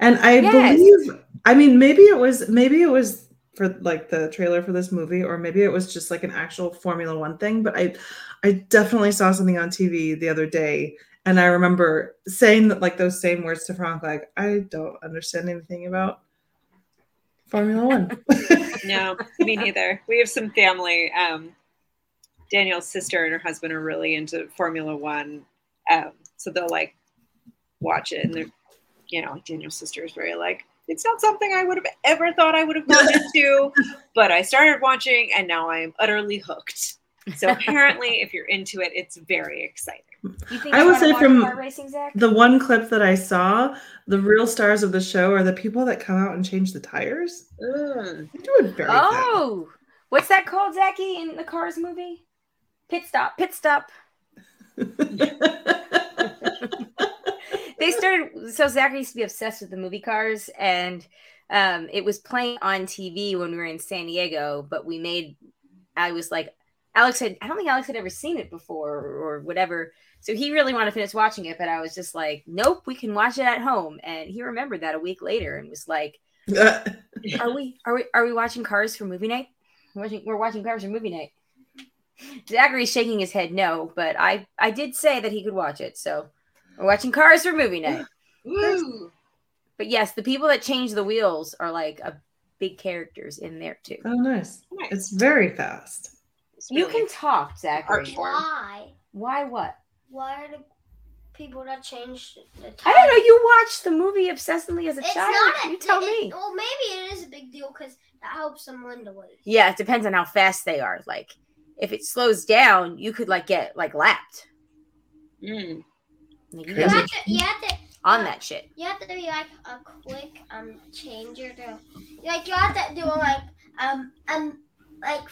S3: And I
S1: Yes.
S3: believe, I mean, maybe it was, maybe it was for like the trailer for this movie, or maybe it was just like an actual Formula One thing. But I, I definitely saw something on TV the other day, and I remember saying that like those same words to Frank, like I don't understand anything about Formula One.
S2: No, me neither. We have some family. Um, Daniel's sister and her husband are really into Formula One, um, so they'll like watch it, and they're, you know, Daniel's sister is very like, it's not something I would have ever thought I would have gone into, but I started watching, and now I am utterly hooked. So apparently, if you're into it, it's very exciting.
S1: You think
S3: I would say from
S1: racing,
S3: the one clip that I saw, the real stars of the show are the people that come out and change the tires.
S2: Mm.
S3: They do it very good.
S1: Oh, what's that called, Zachy, in the Cars movie? Pit stop. Pit stop. they started so Zachary used to be obsessed with the movie cars and um it was playing on TV when we were in San Diego, but we made I was like Alex had I don't think Alex had ever seen it before or whatever. So he really wanted to finish watching it, but I was just like, Nope, we can watch it at home. And he remembered that a week later and was like, Are we are we are we watching cars for movie night? We're watching, we're watching cars for movie night. Zachary's shaking his head no, but I I did say that he could watch it. So we're watching cars for movie night.
S2: Woo.
S1: But yes, the people that change the wheels are like a big characters in there too.
S3: Oh, nice.
S2: Nice.
S3: It's very fast.
S2: It's
S1: You can talk, Zachary.
S4: Why?
S1: Why what?
S4: Why are the people that changed the time?
S1: I don't know. You watched the movie obsessively as a
S4: It's
S1: child.
S4: not. A,
S1: you tell
S4: it-
S1: me.
S4: Well, maybe it is a big deal because that helps them learn the ways.
S1: Yeah, it depends on how fast they are. Like, if it slows down, you could like get like lapped.
S2: Mm.
S1: Like, you
S4: You have to. You have to.
S1: on that shit.
S4: You have to be like a quick um changer to like you have to do like um um like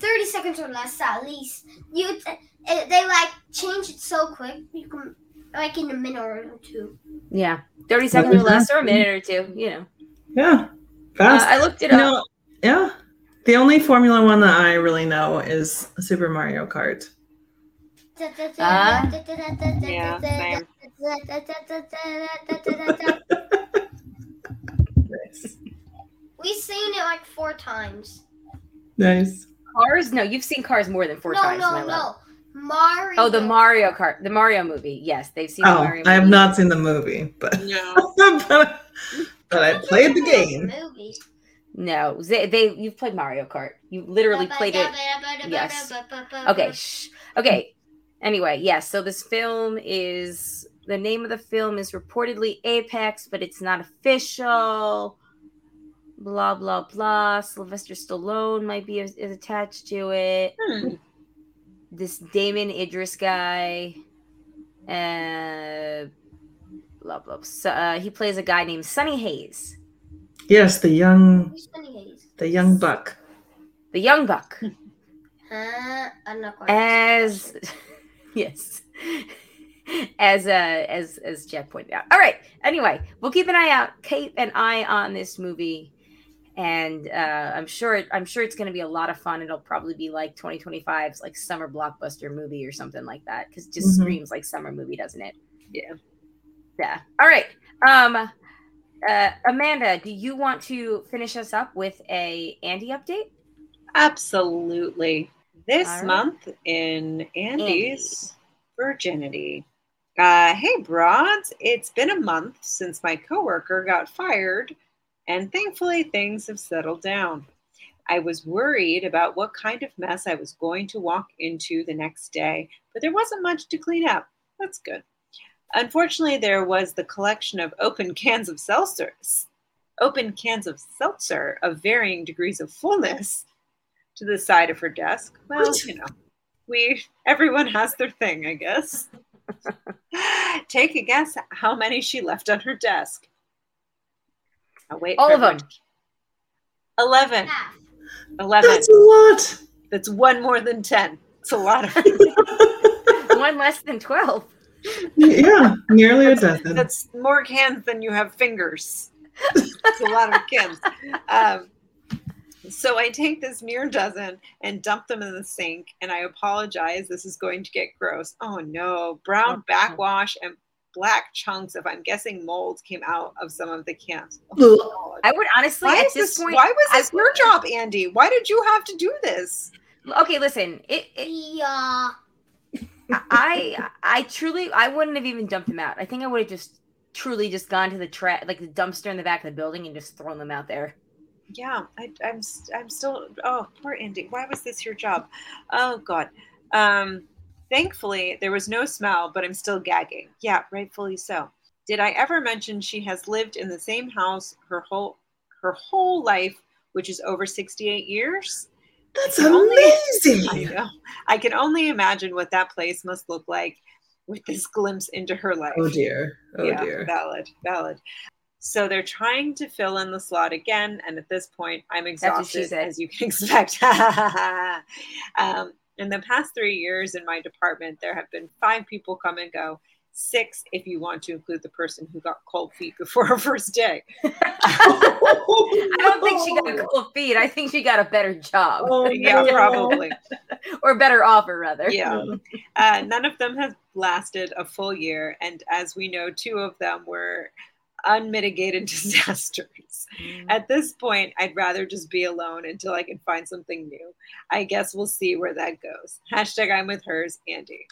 S4: thirty seconds or less at least. You t- it, they like change it so quick you can like in a minute or two.
S1: Yeah, thirty seconds or less, or a minute or two. You know.
S3: Yeah,
S1: Uh. I looked it
S3: You
S1: up.
S3: know, yeah. The only Formula One that I really know is Super Mario Kart.
S1: Ah.
S2: Yeah, same.
S3: Nice.
S4: We've seen it like four times.
S3: Nice.
S1: Cars? No, you've seen Cars more than four
S4: no,
S1: times.
S4: no,
S1: my love.
S4: no. Mario.
S1: Oh, the Mario Kart, the Mario movie. Yes, they've seen the
S3: Oh,
S1: Mario.
S3: I have
S1: movie.
S3: not seen the movie, but
S2: No.
S3: but, but I played the game.
S4: Movie.
S1: No, they, they you've played Mario Kart. You literally played it. Yes. Okay, shh. Okay. Anyway, yes. So this film is the name of the film is reportedly Apex, but it's not official. Blah blah blah. Sylvester Stallone might be is, is attached to it.
S2: Hmm.
S1: This Damon Idris guy. Uh, blah blah. So uh, he plays a guy named Sonny Hayes,
S3: Yes, the young
S4: Sonny Hayes?
S3: the young buck.
S1: the young buck.
S4: Huh? I'm not quite.
S1: as yes as uh as as jeff pointed out all right anyway we'll keep an eye out keep an eye on this movie and uh i'm sure i'm sure it's going to be a lot of fun it'll probably be like 2025's like summer blockbuster movie or something like that because it just
S3: Mhm.
S1: screams like summer movie doesn't it
S2: Yeah.
S1: yeah all right um uh amanda do you want to finish us up with a andy update
S2: Absolutely. This
S1: All right.
S2: month in Andy's virginity. Uh, hey, broads. It's been a month since my coworker got fired, and thankfully things have settled down. I was worried about what kind of mess I was going to walk into the next day, but there wasn't much to clean up. That's good. Unfortunately, there was the collection of open cans of seltzers, open cans of seltzer of varying degrees of fullness to the side of her desk. Well, you know, we everyone has their thing, I guess. Take a guess how many she left on her desk. I'll wait.
S1: All
S2: for
S1: of them.
S2: Eleven.
S4: Half.
S2: Eleven.
S3: That's a lot.
S2: That's one more than ten. It's a lot of.
S1: one less than 12
S3: yeah, nearly a dozen.
S2: That's more cans than you have fingers. It's a lot of cans. Um, so I take this near dozen and dump them in the sink, and I apologize. This is going to get gross. Oh no, brown backwash and black chunks of I'm guessing mold came out of some of the cans. Oh,
S1: I would honestly
S2: why
S1: at this
S2: this?
S1: point.
S2: why was
S1: I
S2: this your job, Andy? Why did you have to do this?
S1: Okay, listen. It, it,
S4: Yeah.
S1: I I truly I wouldn't have even dumped them out. I think I would have just truly just gone to the trash like the dumpster in the back of the building and just thrown them out there.
S2: Yeah, I, I'm s- I'm still. Oh, poor Andy. Why was this your job? Oh God. Um, thankfully, there was no smell, but I'm still gagging. Yeah, rightfully so. Did I ever mention she has lived in the same house her whole her whole life, which is over 68 years?
S3: That's
S2: only- I
S3: amazing.
S2: know. I can only imagine what that place must look like with this glimpse into her life.
S3: Oh dear. Oh
S2: yeah,
S3: dear.
S2: valid, valid. So they're trying to fill in the slot again, and at this point, I'm
S1: what
S2: exhausted, as you can expect. um, in the past three years in my department, there have been five people come and go. Six, if you want to include the person who got cold feet before her first day.
S1: I don't think she got cold feet. I think she got a better job
S3: Oh,
S2: yeah,
S3: no.
S2: probably.
S1: or better offer rather.
S2: Yeah. Uh, none of them have lasted a full year, and as we know, two of them were unmitigated disasters.
S1: Mm.
S2: At this point, I'd rather just be alone until I can find something new. I guess we'll see where that goes. Hashtag I'm with hers, Andy.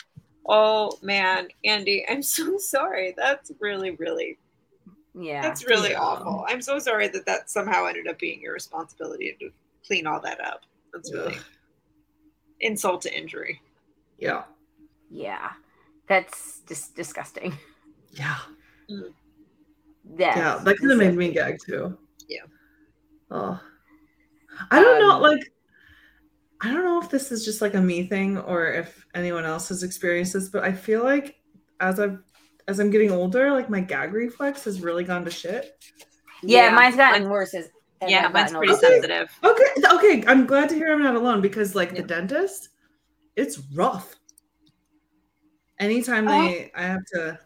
S2: Oh man, Andy, I'm so sorry. That's really, really
S1: Yeah.
S2: That's really
S3: Yeah.
S2: awful. I'm so sorry that that somehow ended up being your responsibility to clean all that up. That's really
S3: Ugh.
S2: insult to injury.
S3: Yeah.
S1: Yeah. That's just disgusting.
S3: Yeah.
S1: Yeah.
S3: Yeah. That kind of made me gag too.
S2: Yeah.
S3: Oh. I don't know.
S1: Um,
S3: Like, I don't know if this is just like a me thing or if anyone else has experienced this, but I feel like as I've as I'm getting older, like my gag reflex has really gone to shit.
S1: Yeah,
S2: Yeah.
S1: mine's gotten worse as, as
S2: Yeah,
S1: I've
S2: mine's pretty
S1: older.
S2: sensitive.
S3: Okay, okay. I'm glad to hear I'm not alone because like
S2: Yeah.
S3: the dentist, it's rough. Anytime
S2: Oh.
S3: they I have to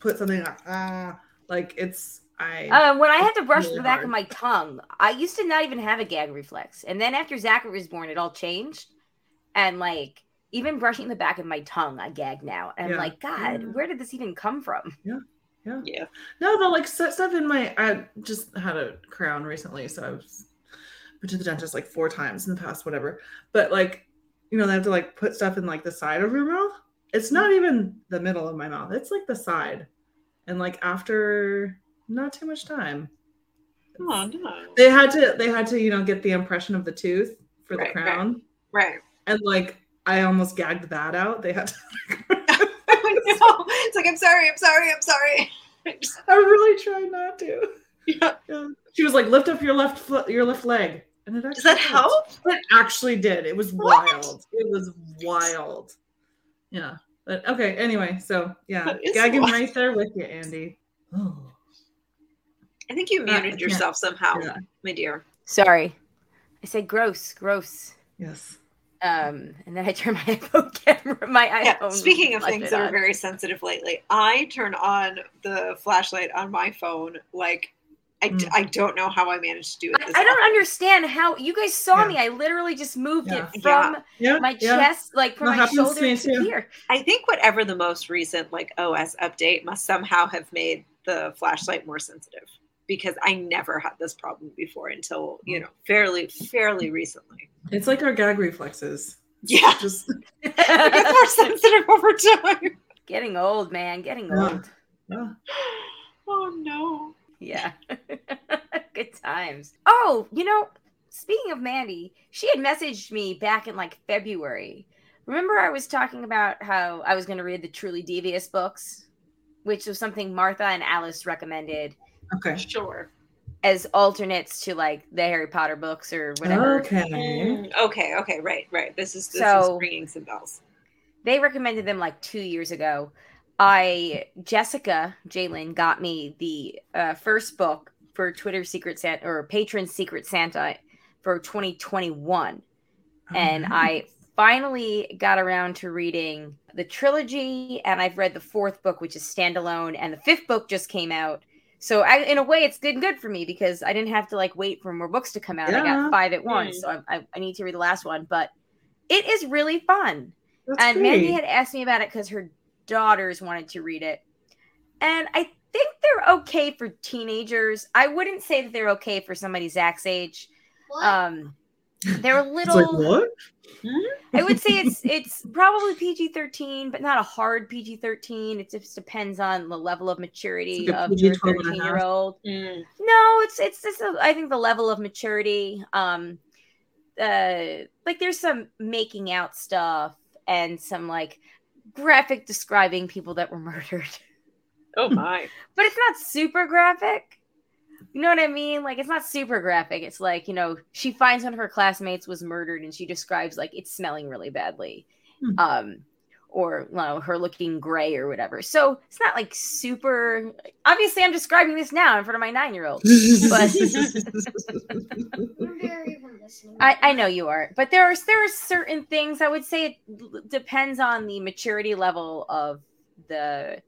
S3: put something like ah like it's I
S1: Uh, when I had to brush
S3: Really
S1: the back
S3: hard.
S1: of my tongue, I used to not even have a gag reflex. And then after Zachary was born, it all changed. And like, even brushing the back of my tongue, I gag now. And I'm like, God,
S3: Yeah.
S1: where did this even come from?
S3: yeah.
S2: Yeah.
S3: Yeah. No, but like stuff in my. I just had a crown recently, so I was been to the dentist like four times in the past, whatever. But like, you know, they have to like put stuff in like the side of your mouth. It's not even the middle of my mouth; it's like the side. And like after not too much time,
S2: Oh no.
S3: they had to they had to you know get the impression of the tooth for the
S2: Right, right.
S3: crown,
S2: Right.
S3: and like I almost gagged that out. They had to.
S2: no. It's like I'm sorry, I'm sorry, I'm sorry.
S3: I really tried not to.
S2: yeah.
S3: Yeah. She was like, "Lift up your left foot, your left leg," and it actually
S2: Does that help?
S3: It actually did. It was
S2: What?
S3: wild. It was wild. Yeah. But okay. Anyway, so yeah, gagging
S2: wild.
S3: right there with you, Andy. Oh.
S2: I think you
S3: Uh,
S2: muted
S3: can't-
S2: yourself somehow,
S3: Yeah.
S2: my dear.
S1: Sorry. I said gross, gross.
S3: Yes.
S1: Um, and then I turn my iPhone camera, my
S2: Yeah.
S1: iPhone.
S2: Speaking of things
S1: it
S2: that are very sensitive lately, I turn on the flashlight on my phone like I, d-
S3: Mm.
S2: I don't know how I managed to do it.
S1: I,
S2: this
S1: I don't understand how you guys saw
S3: Yeah.
S1: me. I literally just moved
S3: Yeah.
S1: it from
S3: Yeah.
S1: my
S3: yeah.
S1: chest, like from
S3: That
S1: my
S3: happens to
S1: to here.
S2: I think whatever the most recent like OS update must somehow have made the flashlight more sensitive because I never had this problem before until you know fairly fairly recently.
S3: It's like our gag reflexes.
S2: Yeah,
S3: Just
S2: it gets more sensitive over time.
S1: Getting old, man. Getting
S3: Yeah.
S1: old.
S3: yeah.
S2: Oh no.
S1: Yeah. Good times. Oh, you know, speaking of Mandy, she had messaged me back in like February. Remember, I was talking about how I was going to read the Truly Devious books, which was something Martha and Alice recommended
S3: Okay.
S2: Sure.
S1: as alternates to like the Harry Potter books or whatever.
S3: Okay.
S2: Mm, okay. Okay. Right. Right. This is this
S1: So-
S2: is ringing some bells.
S1: They recommended them like two years ago. I Jessica Jalen got me the uh, first book for Twitter Secret Santa or Patron Secret Santa for 2021. and I finally got around to reading the trilogy, and I've read the fourth book, which is standalone, and the fifth book just came out. So, I, in a way, it's been good for me because I didn't have to like wait for more books to come out. I got five at once,
S2: Mm.
S1: so I, I, I need to read the last one. But it is really fun,
S3: That's
S1: and Mandy had asked me about it because her daughters wanted to read it, and I think they're okay for teenagers. I wouldn't say that they're okay for somebody Zach's age.
S4: What?
S1: Um, they're a little.
S3: like what?
S1: I would say it's it's probably PG thirteen, but not a hard PG thirteen. It just depends on the level of maturity
S3: like
S1: of your
S3: 12
S1: thirteen year old.
S2: Mm,
S1: No, it's it's just a, I think the level of maturity. Um, uh, like there's some making out stuff and some like graphic describing people that were murdered,
S2: Oh my.
S1: but it's not super graphic. You know what I mean? Like it's not super graphic. It's like, you know, she finds one of her classmates was murdered and she describes like it's smelling really badly.
S3: Hmm.
S1: Um or you know, her looking gray or whatever. So it's not like super obviously I'm describing this now in front of my nine year old.
S4: I'm very even listening.
S1: I, I know you are, but there are there are certain things I would say it depends on the maturity level of the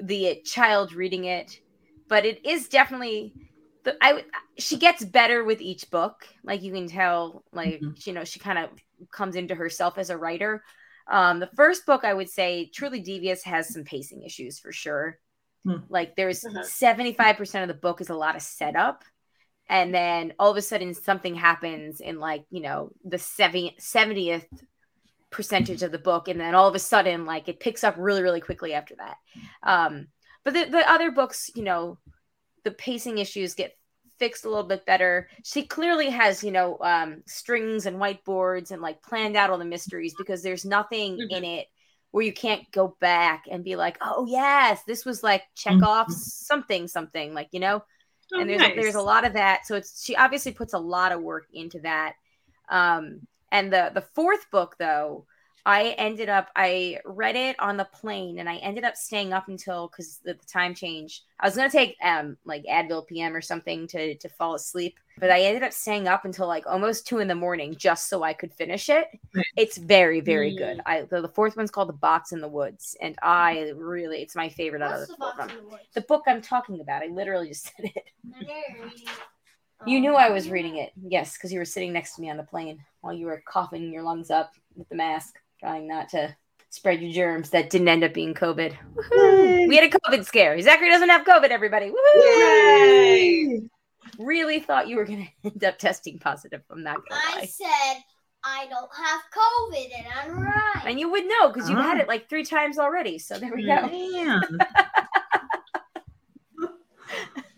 S1: the child reading it, but it is definitely the I she gets better with each book. Like you can tell, like mm-hmm. you know, she kind of comes into herself as a writer. Um, the first book I would say, Truly Devious, has some pacing issues for sure.
S3: Hmm.
S1: Like there's
S2: Uh-huh.
S1: seventy five percent of the book is a lot of setup and then all of a sudden something happens in like you know the 70, 70th percentage of the book and then all of a sudden like it picks up really really quickly after that um but the, the other books you know the pacing issues get fixed a little bit better. She clearly has, you know, um, strings and whiteboards and like planned out all the mysteries because there's nothing
S2: Mhm.
S1: in it where you can't go back and be like, oh yes, this was like check off
S3: Mhm.
S1: something something like you know.
S2: Oh,
S1: and there's a,
S2: nice.
S1: there's a lot of that. So it's she obviously puts a lot of work into that. Um, and the the fourth book though, I ended up I read it on the plane and I ended up staying up until because the, the time change. I was gonna take um like Advil PM or something to to fall asleep, but I ended up staying up until like almost two in the morning just so I could finish it. It's very very good.
S2: Mm.
S1: I the, the fourth one's called The Box in the Woods, and I really it's my favorite out of the
S4: the
S1: four of
S4: box
S1: them.
S4: in the woods?
S1: The book I'm talking about, I literally just said it.
S4: You're reading it.
S1: You
S4: Oh.
S1: knew I was reading it, yes, because you were sitting next to me on the plane while you were coughing your lungs up with the mask, trying not to spread your germs that didn't end up being COVID. We had a COVID scare. Zachary doesn't have COVID, everybody.
S3: Yay.
S1: Really thought you were going to end up testing positive. I'm not going to
S4: I
S1: lie.
S4: said I don't have COVID and I'm right.
S1: And you would know because you've had
S3: Oh.
S1: it like three times already. So there we go.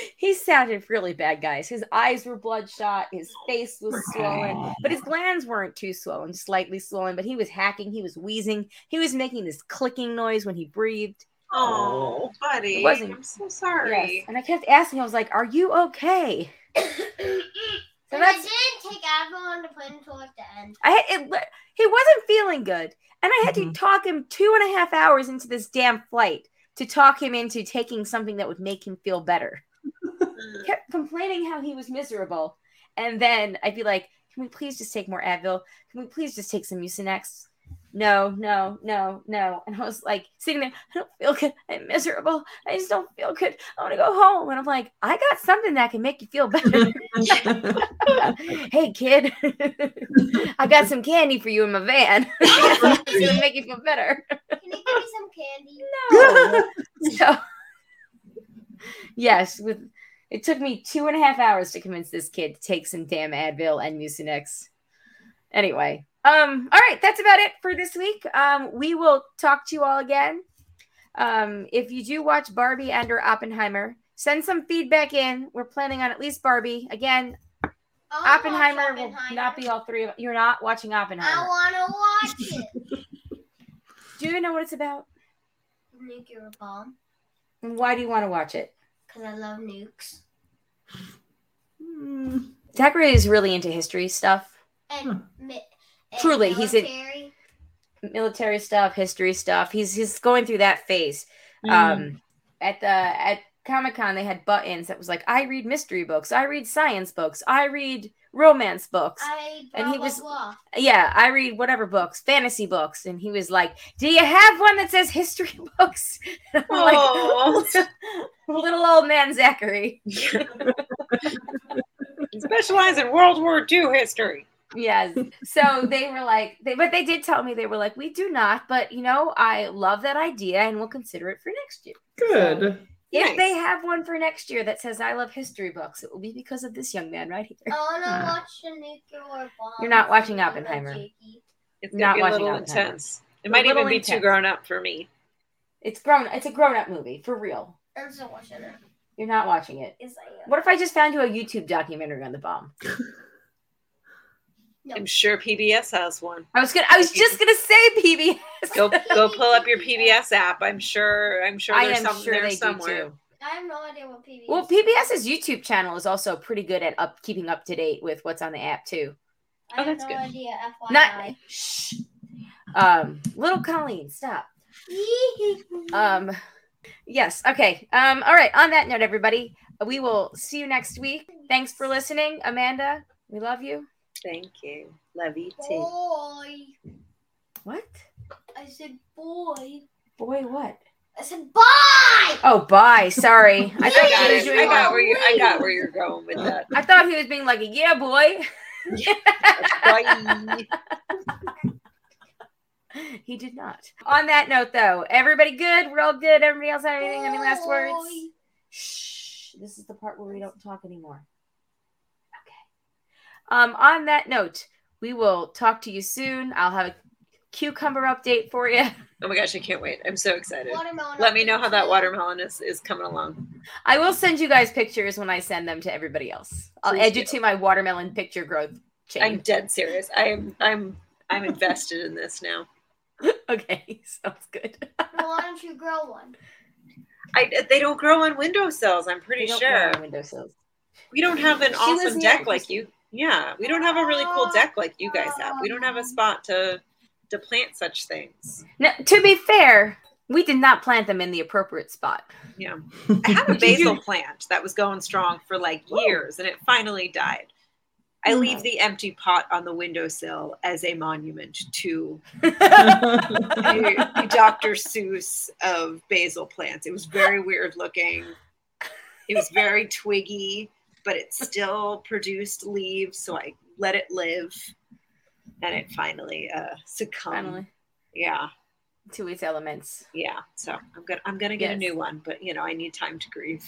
S3: Man.
S1: He sounded really bad, guys. His eyes were bloodshot. His face was swollen, but his glands weren't too swollen, slightly swollen. But he was hacking. He was wheezing. He was making this clicking noise when he breathed.
S2: Oh, buddy.
S1: It wasn't-
S2: I'm so sorry.
S1: Yes. And I kept asking. I was like, "Are you okay?"
S4: and I didn't take Advil on the plane until like the end.
S1: I had, it, he wasn't feeling good, and I had
S3: Mhm.
S1: to talk him two and a half hours into this damn flight to talk him into taking something that would make him feel better. Kept complaining how he was miserable. And then I'd be like, Can we please just take more Advil? Can we please just take some Mucinex? No, no, no, no. And I was like sitting there, I don't feel good. I'm miserable. I just don't feel good. I want to go home. And I'm like, I got something that can make you feel better. hey, kid, I got some candy for you in my van. It's gonna make you feel better.
S4: Can you give me some candy?
S1: No. so yes, with it took me two and a half hours to convince this kid to take some damn Advil and Mucinex. Anyway, um, all right, that's about it for this week. Um, we will talk to you all again. Um, if you do watch Barbie and or Oppenheimer, send some feedback in. We're planning on at least Barbie. Again,
S4: I
S1: Oppenheimer, will not be all three of you're not watching Oppenheimer.
S4: I want to watch it.
S1: do you even know what it's about?
S4: Nuclear bomb.
S1: Why do you want to watch it?
S4: Because I love nukes.
S3: Hmm.
S1: Zachary is really into history stuff.
S4: And, mi- and
S1: Truly, he's a-
S4: military.
S1: military stuff, history stuff. He's he's going through that phase.
S2: Mm.
S1: Um, at the at Comic Con, they had buttons that was like, "I read mystery books, I read science books, I read romance books."
S4: I
S1: and he
S4: blah,
S1: was-
S4: blah.
S1: yeah, I read whatever books, fantasy books, and he was like, "Do you have one that says history books?" And I'm
S2: Oh.
S1: like, "Little old man Zachary."
S2: Specialize in World War II history.
S1: Yes. So they were like, they but they did tell me they were like, we do not, but you know, I love that idea and we'll consider it for next year.
S3: Good.
S1: If
S2: Nice.
S1: they have one for next year that says I love history books, it will be because of this young man right here.
S4: I want to
S3: Ah.
S4: watch the nuclear bomb.
S1: You're not watching Oppenheimer.
S2: It's
S1: Not
S2: gonna be a
S1: watching
S2: little
S1: Oppenheimer.
S2: intense. It might
S1: little
S2: even be
S1: intense.
S2: too grown up for me.
S1: It's grown it's a grown up movie, for real.
S4: I'm still watching it.
S1: You're not watching it.
S4: It's like,
S1: What if I just found you a YouTube documentary on the bomb?
S2: I'm sure PBS has one.
S1: I was gonna I was just gonna say PBS.
S2: Go go pull up your PBS app. I'm sure I'm sure
S1: I
S2: there's
S1: am
S2: something
S1: sure
S2: there
S1: they
S2: somewhere.
S1: do too.
S4: I have no idea what PBS.
S1: Well, PBS's YouTube channel is also pretty good at up keeping up to date with what's on the app too.
S4: I
S2: Oh,
S4: have
S2: that's
S4: no
S2: good.
S4: idea. FYI.
S1: Not shh. Um, little Colleen, stop. Um, yes. Okay. Um, all right. On that note, everybody, we will see you next week. Thanks for listening, Amanda. We love you.
S2: Thank you. Love you too.
S4: boy.
S1: What?
S4: I said boy.
S1: Boy, what?
S4: I said bye.
S1: Oh, bye. Sorry. I
S2: I
S1: thought
S2: got
S1: he was
S2: it. I got where you I got where you're going with that.
S1: I thought he was being like, yeah, boy.
S2: Bye.
S1: he did not. On that note, though, everybody good? We're all good. Everybody else have anything? Any last words? Shh. This is the part where we don't talk anymore. Okay. Um, on that note, we will talk to you soon. I'll have a cucumber update for you.
S2: Oh my gosh, I can't wait. I'm so excited.
S4: Watermelon
S2: Let me know how that
S4: update.
S2: watermelon is, is coming along.
S1: I will send you guys pictures when I send them to everybody else. I'll
S2: Please
S1: add you to my watermelon picture growth chain.
S2: I'm dead serious. I'm I'm I'm invested in this now.
S1: okay, sounds good.
S4: Well, why don't you grow one?
S2: I they don't grow on windowsills. I'm pretty
S1: They don't grow
S2: sure.
S1: on windowsills.
S2: We don't have an
S1: She
S2: awesome deck like you. Yeah, we don't have a really cool ah. deck like you guys have. We don't have a spot to to plant such things.
S1: Now, to be fair, we did not plant them in the appropriate spot.
S2: Yeah, I had a basil plant that was going strong for like years, and it finally died. I leave the empty pot on the windowsill as a monument to Dr. Seuss of basil plants. It was very weird looking. It was very twiggy, but it still produced leaves, so I let it live, and it finally uh, succumbed.
S1: Finally,
S2: Yeah,
S1: to its elements.
S2: yeah. So I'm gonna I'm gonna get a new one, but you know I need time to grieve.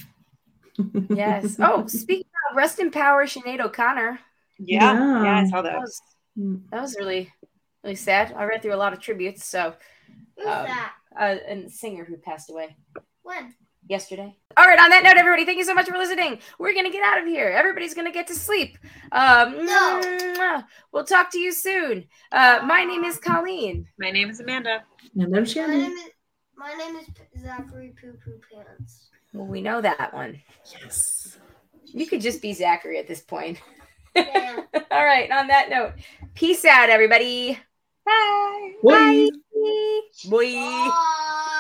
S1: Yes. Oh, speaking of rest in power, Sinead O'Connor.
S2: Yeah, yeah,
S3: Yeah.
S2: I saw
S1: That
S2: that.
S1: was that was really really sad. I read through a lot of tributes. So,
S4: Who's
S1: Um,
S4: that?
S1: uh, and singer who passed away
S4: When?
S1: yesterday. All right. On that note, everybody, thank you so much for listening. We're gonna get out of here. Everybody's gonna get to sleep. Um,
S4: No.
S1: mwah. We'll talk to you soon. Uh, my name is Colleen.
S2: My name is Amanda.
S3: and I'm
S4: My name is my name is Zachary Poo Poo Pants.
S1: Well, we know that one.
S3: Yes.
S1: You could just be Zachary at this point.
S4: Yeah.
S1: All right. On that note, peace out, everybody.
S2: Bye.
S3: Bye.
S1: Bye. Bye.
S4: Bye.